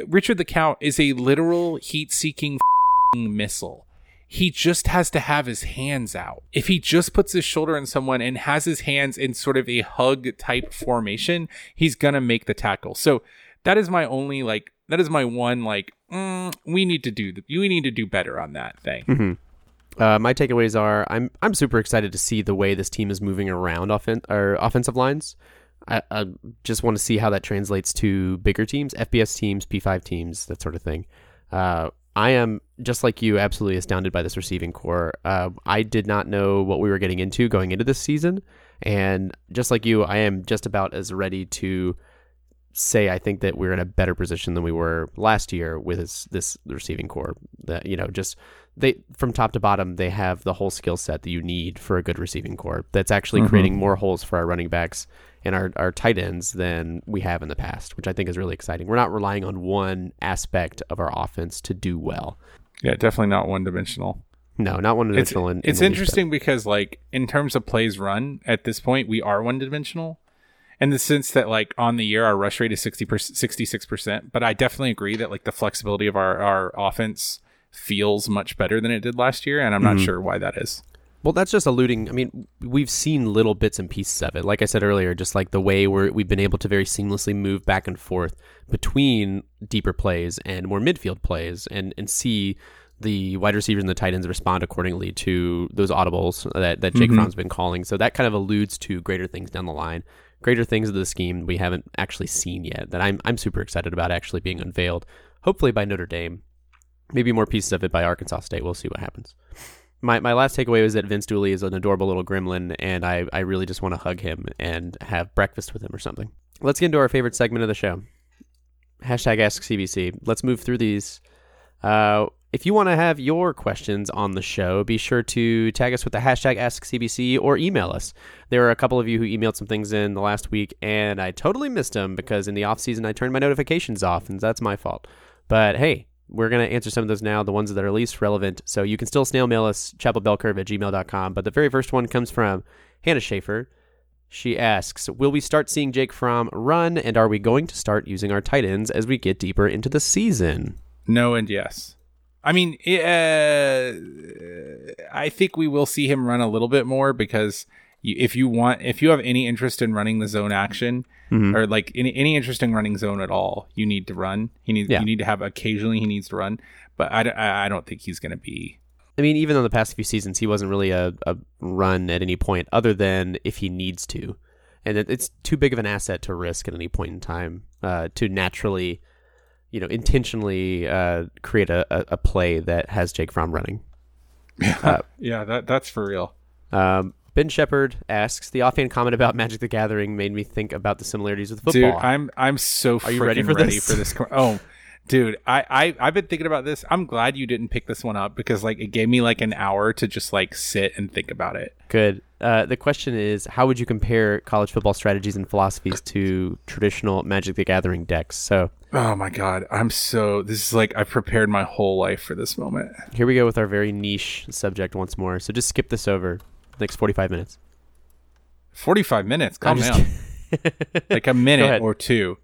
Richard LeCounte is a literal heat-seeking f***ing missile. He just has to have his hands out. If he just puts his shoulder on someone and has his hands in sort of a hug type formation, he's gonna make the tackle. So that is my only like. That is my one like. Mm, we need to do. The, we need to do better on that thing. hmm Uh, my takeaways are I'm I'm super excited to see the way this team is moving around offen- or offensive lines. I, I just want to see how that translates to bigger teams, FBS teams, P5 teams, that sort of thing. Uh, I am just like you, absolutely astounded by this receiving core. Uh, I did not know what we were getting into going into this season, and just like you, I am just about as ready to say I think that we're in a better position than we were last year with this, this receiving core. That you know, just they from top to bottom, they have the whole skill set that you need for a good receiving core. That's actually Mhm. creating more holes for our running backs and our, our tight ends than we have in the past, which I think is really exciting. We're not relying on one aspect of our offense to do well. Yeah, definitely not one dimensional. No, not one dimensional. in, in it's least interesting because, like, in terms of plays run, at this point, we are one dimensional in the sense that, like, on the year, our rush rate is 60 66%. But I definitely agree that, like, the flexibility of our, our offense feels much better than it did last year. And I'm not Mhm. sure why that is. Well, that's just alluding. I mean, we've seen little bits and pieces of it. Like I said earlier, just like the way where we've been able to very seamlessly move back and forth between deeper plays and more midfield plays, and and see the wide receivers and the tight ends respond accordingly to those audibles that that Jake Mhm. Fromm's been calling. So that kind of alludes to greater things down the line, greater things of the scheme we haven't actually seen yet. That I'm I'm super excited about actually being unveiled. Hopefully by Notre Dame, maybe more pieces of it by Arkansas State. We'll see what happens my, my last takeaway was that Vince Dooley is an adorable little gremlin, and I, I really just want to hug him and have breakfast with him or something. Let's get into our favorite segment of the show. Hashtag Ask CBC. Let's move through these. Uh, if you want to have your questions on the show, be sure to tag us with the hashtag AskCBC or email us. There are a couple of you who emailed some things in the last week, and I totally missed them because in the off season I turned my notifications off, and that's my fault. But hey, we're going to answer some of those now, the ones that are least relevant. So you can still snail mail us, chapelbellcurve at gmail.com. But the very first one comes from Hannah Schaefer. She asks, Will we start seeing Jake Fromm run, and are we going to start using our tight ends as we get deeper into the season? No and yes. I mean, uh, I think we will see him run a little bit more because you, if you want, if you have any interest in running the zone action Mhm. or like any, any interest in running zone at all, you need to run. He needs, Yeah. you need to have occasionally he needs to run, but I don't think he's going to be. I mean, even though the past few seasons he wasn't really a, a run at any point other than if he needs to. And it, it's too big of an asset to risk at any point in time uh, to naturally, you know, intentionally uh, create a, a, play that has Jake Fromm running. Uh, yeah, that that's for real. Um, ben Shepard asks, the offhand comment about Magic the Gathering made me think about the similarities with football. Dude, I'm I'm so Are you ready for ready this? for this. Oh, dude, I, I I've been thinking about this. I'm glad you didn't pick this one up because like it gave me like an hour to just like sit and think about it. Good. Uh, the question is, how would you compare college football strategies and philosophies to traditional Magic the Gathering decks? So Oh my god, I'm so this is like I've prepared my whole life for this moment. here we go with our very niche subject once more. So just skip this over next 45 minutes. 45 minutes, calm down. like a minute or two.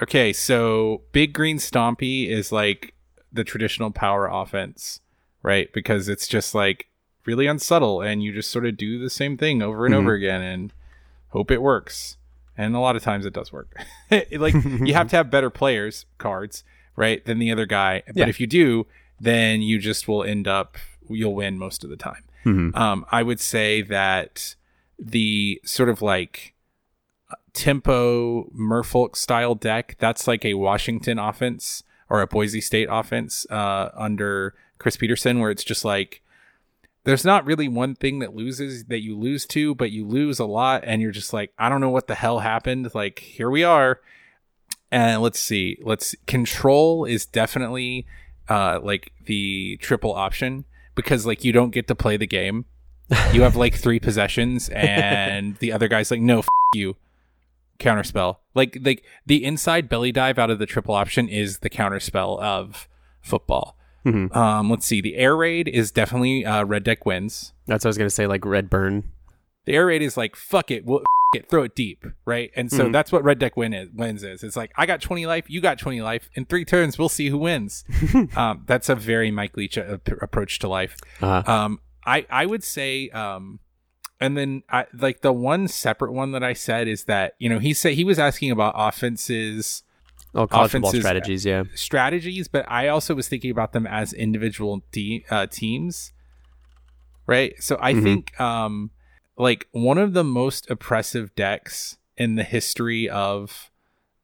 Okay, so Big Green Stompy is like the traditional power offense, right? Because it's just like really unsubtle and you just sort of do the same thing over and Mhm. over again and hope it works. And a lot of times it does work. like you have to have better players cards, right, than the other guy. But Yeah. if you do, then you just will end up you'll win most of the time. Mhm. Um, I would say that the sort of like tempo Merfolk style deck, that's like a Washington offense or a Boise State offense uh, under Chris Petersen, where it's just like there's not really one thing that loses that you lose to, but you lose a lot, and you're just like, I don't know what the hell happened. Like here we are, and let's see, let's control is definitely uh, like the triple option because like you don't get to play the game. You have like three possessions, and the other guy's like, no, f- you counterspell. Like like the inside belly dive out of the triple option is the counterspell of football. Mhm. Um, let's see. The air raid is definitely uh, red deck wins. That's what I was going to say, like Red Burn. The air raid is like fuck it, we'll it, throw it deep, right? And so Mhm. that's what red deck win is, wins is. It's like I got twenty life, you got twenty life. In three turns, we'll see who wins. um, that's a very Mike Leach uh, p- approach to life. Uh, Um, I I would say, um, and then I like the one separate one that I said is that you know he said he was asking about offenses oh, college football strategies, yeah. strategies, but I also was thinking about them as individual de- uh, teams, right? So I Mhm. think um, like one of the most oppressive decks in the history of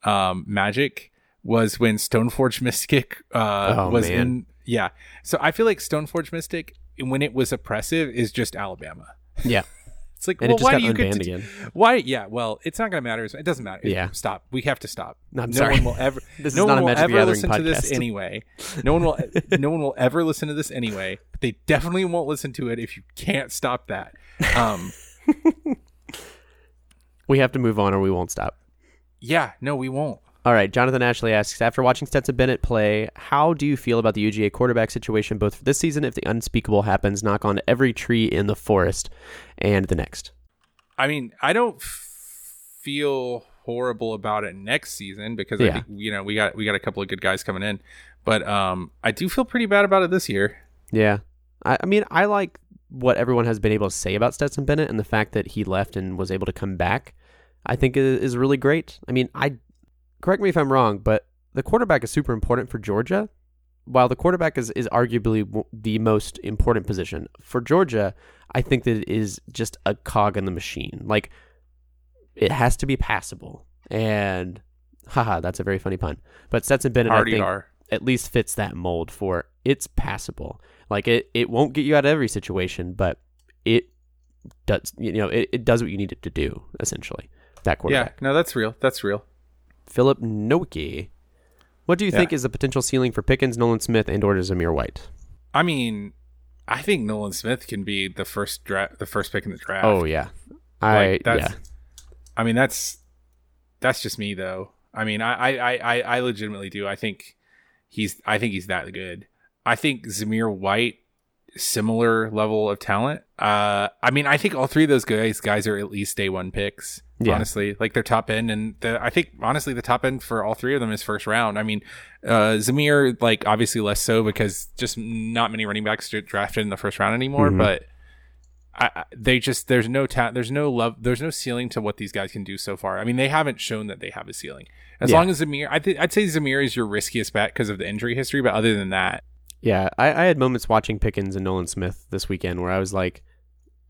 um, Magic was when Stoneforge Mystic uh, Oh, was man. in. Yeah, so I feel like Stoneforge Mystic when it was oppressive is just Alabama. Yeah. It's like, And well, why do you get to, again. why? Yeah, well, it's not going to matter. It doesn't matter. Yeah. stop. We have to stop. I'm no sorry. one will ever. This no is not a Magic ever Gathering listen to this anyway. No one will. no one will ever listen to this anyway. But they definitely won't listen to it if you can't stop that. Um, We have to move on or we won't stop. yeah, no, we won't. All right, Jonathan Ashley asks After watching Stetson Bennett play, how do you feel about the UGA quarterback situation both for this season, if the unspeakable happens, knock on every tree in the forest, and the next? I mean, I don't f- feel horrible about it next season because I think you know we got we got a couple of good guys coming in, but um, I do feel pretty bad about it this year. Yeah. I, I mean, I like what everyone has been able to say about Stetson Bennett and the fact that he left and was able to come back, I think is, is really great. I mean, I correct me if I'm wrong, but the quarterback is super important for Georgia. While the quarterback is, is arguably the most important position for Georgia, I think that it is just a cog in the machine. Like, it has to be passable. And, haha, that's a very funny pun. But Stetson Bennett, I Already think, are. at least fits that mold for it's passable. Like it, it won't get you out of every situation, but it does. You know, it, it does what you need it to do. Essentially, that quarterback. Yeah, no, that's real. That's real. Philip Noki. What do you Yeah. think is the potential ceiling for Pickens, Nolan Smith, and or Zamir White? I mean, I think Nolan Smith can be the first draft, the first pick in the draft. Oh yeah, I Like, that's, yeah. I mean, that's that's just me though. I mean, I I, I I legitimately do. I think He's I think he's that good. I think Zamir White similar level of talent. Uh, I mean, I think all three of those guys guys are at least day one picks. Yeah. Honestly, like they're top end, and the, I think honestly the top end for all three of them is first round. I mean, uh, Zamir like obviously less so because just not many running backs get drafted in the first round anymore. Mhm. But I, I- they just there's no ta- there's no love there's no ceiling to what these guys can do so far. I mean, they haven't shown that they have a ceiling. As Yeah. long as Zamir, I th- I'd say Zamir is your riskiest bet because of the injury history. But other than that, Yeah, I, I had moments watching Pickens and Nolan Smith this weekend where I was like,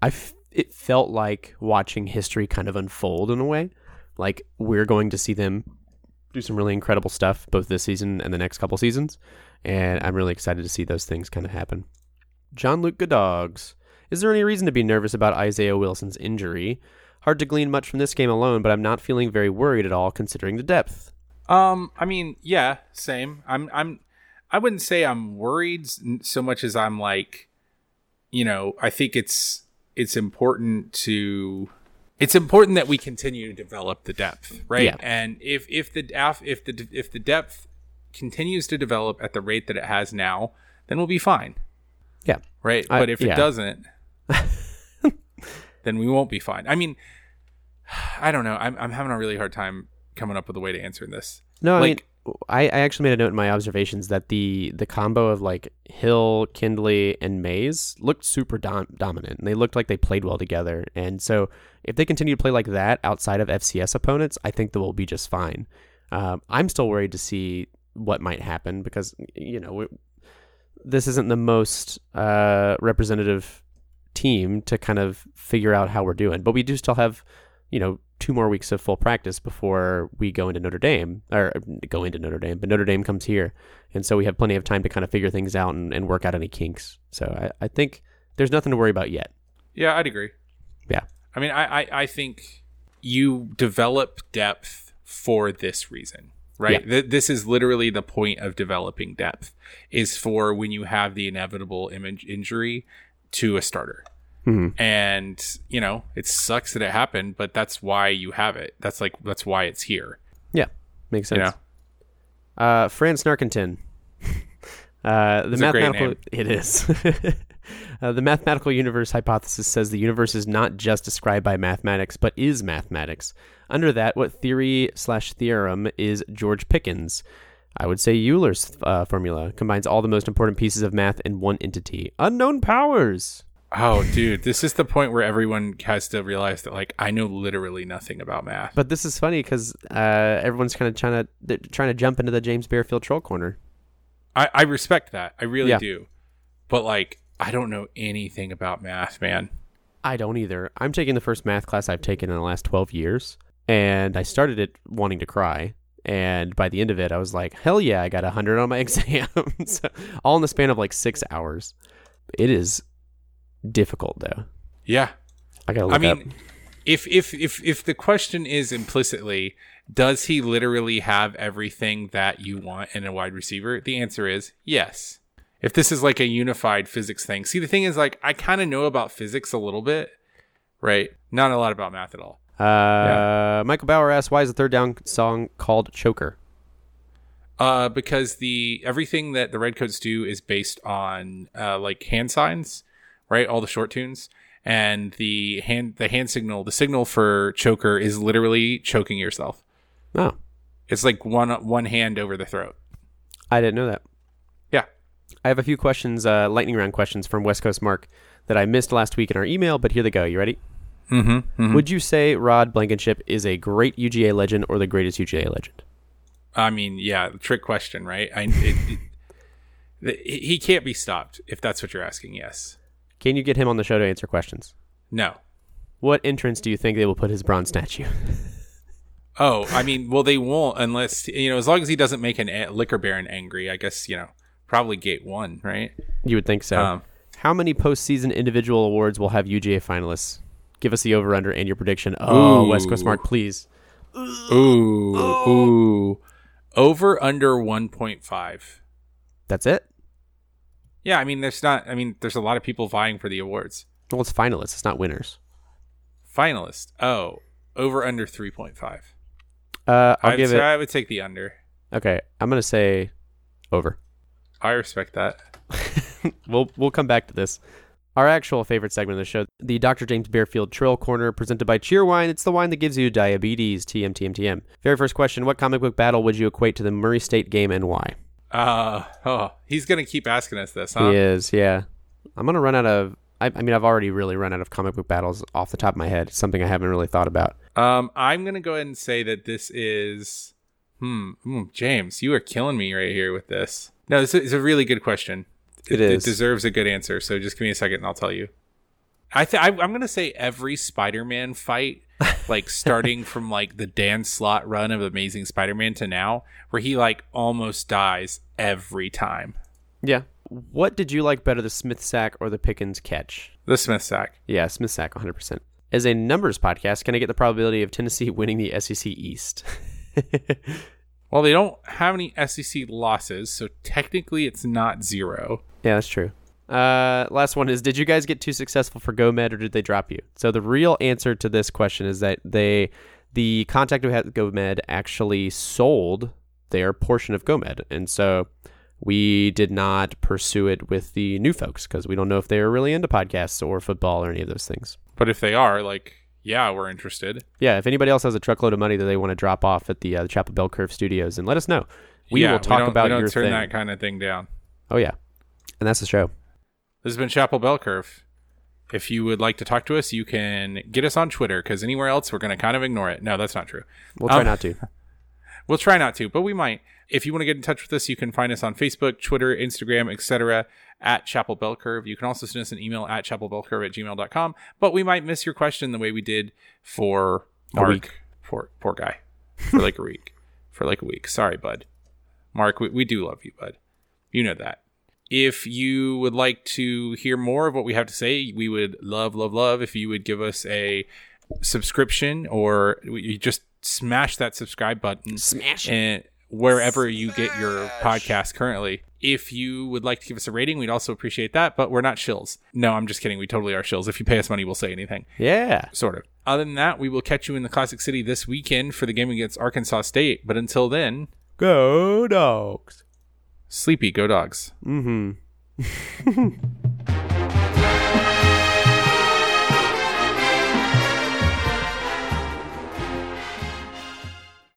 I f- it felt like watching history kind of unfold in a way. Like we're going to see them do some really incredible stuff both this season and the next couple seasons, and I'm really excited to see those things kind of happen. John Luke Godogs, is there any reason to be nervous about Isaiah Wilson's injury? Hard to glean much from this game alone, but I'm not feeling very worried at all considering the depth. Um, I mean, yeah, same. I'm, I'm, I wouldn't say I'm worried so much as I'm like, you know, I think it's it's important to it's important that we continue to develop the depth, right? Yeah. And if if the if the if the depth continues to develop at the rate that it has now, then we'll be fine, Yeah. right? I- but if yeah. it doesn't, then we won't be fine. I mean, I don't know. I'm I'm having a really hard time coming up with a way to answer this. No, I mean, I, I actually made a note in my observations that the the combo of like Hill, Kindley, and Mays looked super dom- dominant, and they looked like they played well together. And so, if they continue to play like that outside of FCS opponents, I think they will be just fine. Um, I'm still worried to see what might happen because you know we, this isn't the most uh, representative team to kind of figure out how we're doing, but we do still have you know two more weeks of full practice before we go into Notre Dame or go into Notre Dame, but Notre Dame comes here, and so we have plenty of time to kind of figure things out and, and work out any kinks. So I, I think there's nothing to worry about yet. Yeah, I'd agree. Yeah. I mean, I, I, I think you develop depth for this reason, right? Th- this is literally the point of developing depth is for when you have the inevitable image injury to a starter. Mhm. And, you know, it sucks that it happened, but that's why you have it. That's like, that's why it's here. Yeah, makes sense. You know? Uh, Fran Snarkington. Uh, the It's mathematical it is. uh, the mathematical universe hypothesis says the universe is not just described by mathematics, but is mathematics. Under that, what theory slash theorem is George Pickens? I would say Euler's uh, formula combines all the most important pieces of math in one entity. Unknown powers. Oh, dude, this is the point where everyone has to realize that, like, I know literally nothing about math. But this is funny because uh, everyone's kind of trying to trying to jump into the James Bearfield troll corner. I, I respect that. I really Yeah. do. But like, I don't know anything about math, man. I don't either. I'm taking the first math class I've taken in the last 12 years, and I started it wanting to cry. And by the end of it, I was like, hell yeah, I got 100 on my exams. All in the span of like six hours. It is difficult, though. Yeah. I got to look I mean, up. if if if if the question is implicitly, does he literally have everything that you want in a wide receiver? The answer is yes. If this is like a unified physics thing. See, the thing is like I kind of know about physics a little bit, right? Not a lot about math at all. Uh, Michael Bauer asks, why is the third down song called Choker? Uh, because the everything that the Redcoats do is based on uh, like hand signs, right? All the short tunes, and the hand the hand signal, the signal for choker is literally choking yourself. Oh, It's like one one hand over the throat. I didn't know that. Yeah. I have a few questions, uh, lightning round questions from West Coast Mark that I missed last week in our email, but here they go. You ready? Mm-hmm. Would you say Rod Blankenship is a great UGA legend or the greatest UGA legend? I mean, yeah, trick question, right? I it, it, he can't be stopped if that's what you're asking. Yes. Can you get him on the show to answer questions? No. What entrance do you think they will put his bronze statue? Oh, I mean, well, they won't unless you know, as long as he doesn't make an a- liquor baron angry. I guess you know, probably gate one, right? you would think so. Um, How many postseason individual awards will have UGA finalists? Give us the over under and your prediction. Oh, West Coast Mark, please. Ooh, ooh. Over under 1.5. That's it. Yeah, I mean, there's not, I mean, there's a lot of people vying for the awards. Well, it's finalists. It's not winners. Finalist. Oh, over under 3.5. Uh, I'll I'd give it. I would take the under. Okay, I'm gonna say. Over. I respect that. we'll we'll come back to this. Our actual favorite segment of the show, the Dr. James Bearfield Trill Corner, presented by Cheerwine. It's the wine that gives you diabetes. TM, TM, TM. Very first question What comic book battle would you equate to the Murray State game and why? Uh, oh, he's going to keep asking us this, huh? He is, yeah. I'm going to run out of. I, I mean, I've already really run out of comic book battles off the top of my head. It's something I haven't really thought about. Um, I'm going to go ahead and say that this is. Hmm, hmm, James, you are killing me right here with this. No, this is a really good question. It is. It deserves a good answer. So just give me a second and I'll tell you. I th- I, I'm gonna say every Spider-Man fight, like starting from like the Dan Slott run of Amazing Spider-Man to now, where he like almost dies every time. Yeah. What did you like better, the Smith sack or the Pickens catch? The Smith sack. Yeah, Smith sack, 100%. As a numbers podcast, can I get the probability of Tennessee winning the SEC East? well, they don't have any SEC losses, so technically it's not zero. Yeah, that's true. Uh, last one is: Did you guys get too successful for GoMed, or did they drop you? So the real answer to this question is that they, the contact who had with GoMed, actually sold their portion of GoMed, and so we did not pursue it with the new folks because we don't know if they are really into podcasts or football or any of those things. But if they are, like, yeah, we're interested. Yeah, if anybody else has a truckload of money that they want to drop off at the, uh, the Chapel Bell Curve Studios, and let us know. We yeah, will talk we about we don't your turn thing. that kind of thing down. Oh yeah, and that's the show. This has been Chapel Bell Curve. If you would like to talk to us, you can get us on Twitter because anywhere else we're going to kind of ignore it. No, that's not true. We'll try Um, not to. We'll try not to, but we might. If you want to get in touch with us, you can find us on Facebook, Twitter, Instagram, etc. at Chapel Bell Curve. You can also send us an email at chapelbellcurve at gmail.com. But we might miss your question the way we did for A week. Poor, poor guy. For like a week. For like a week. Sorry, bud. Mark, we, we do love you, bud. You know that. If you would like to hear more of what we have to say, we would love, love, love if you would give us a subscription or you just smash that subscribe button Smash it. and wherever you get your podcast currently. If you would like to give us a rating, we'd also appreciate that, but we're not shills. No, I'm just kidding. We totally are shills. If you pay us money, we'll say anything. Yeah. Sort of. Other than that, we will catch you in the Classic City this weekend for the game against Arkansas State. But until then, Go dogs. Sleepy, go dogs. Mm-hmm.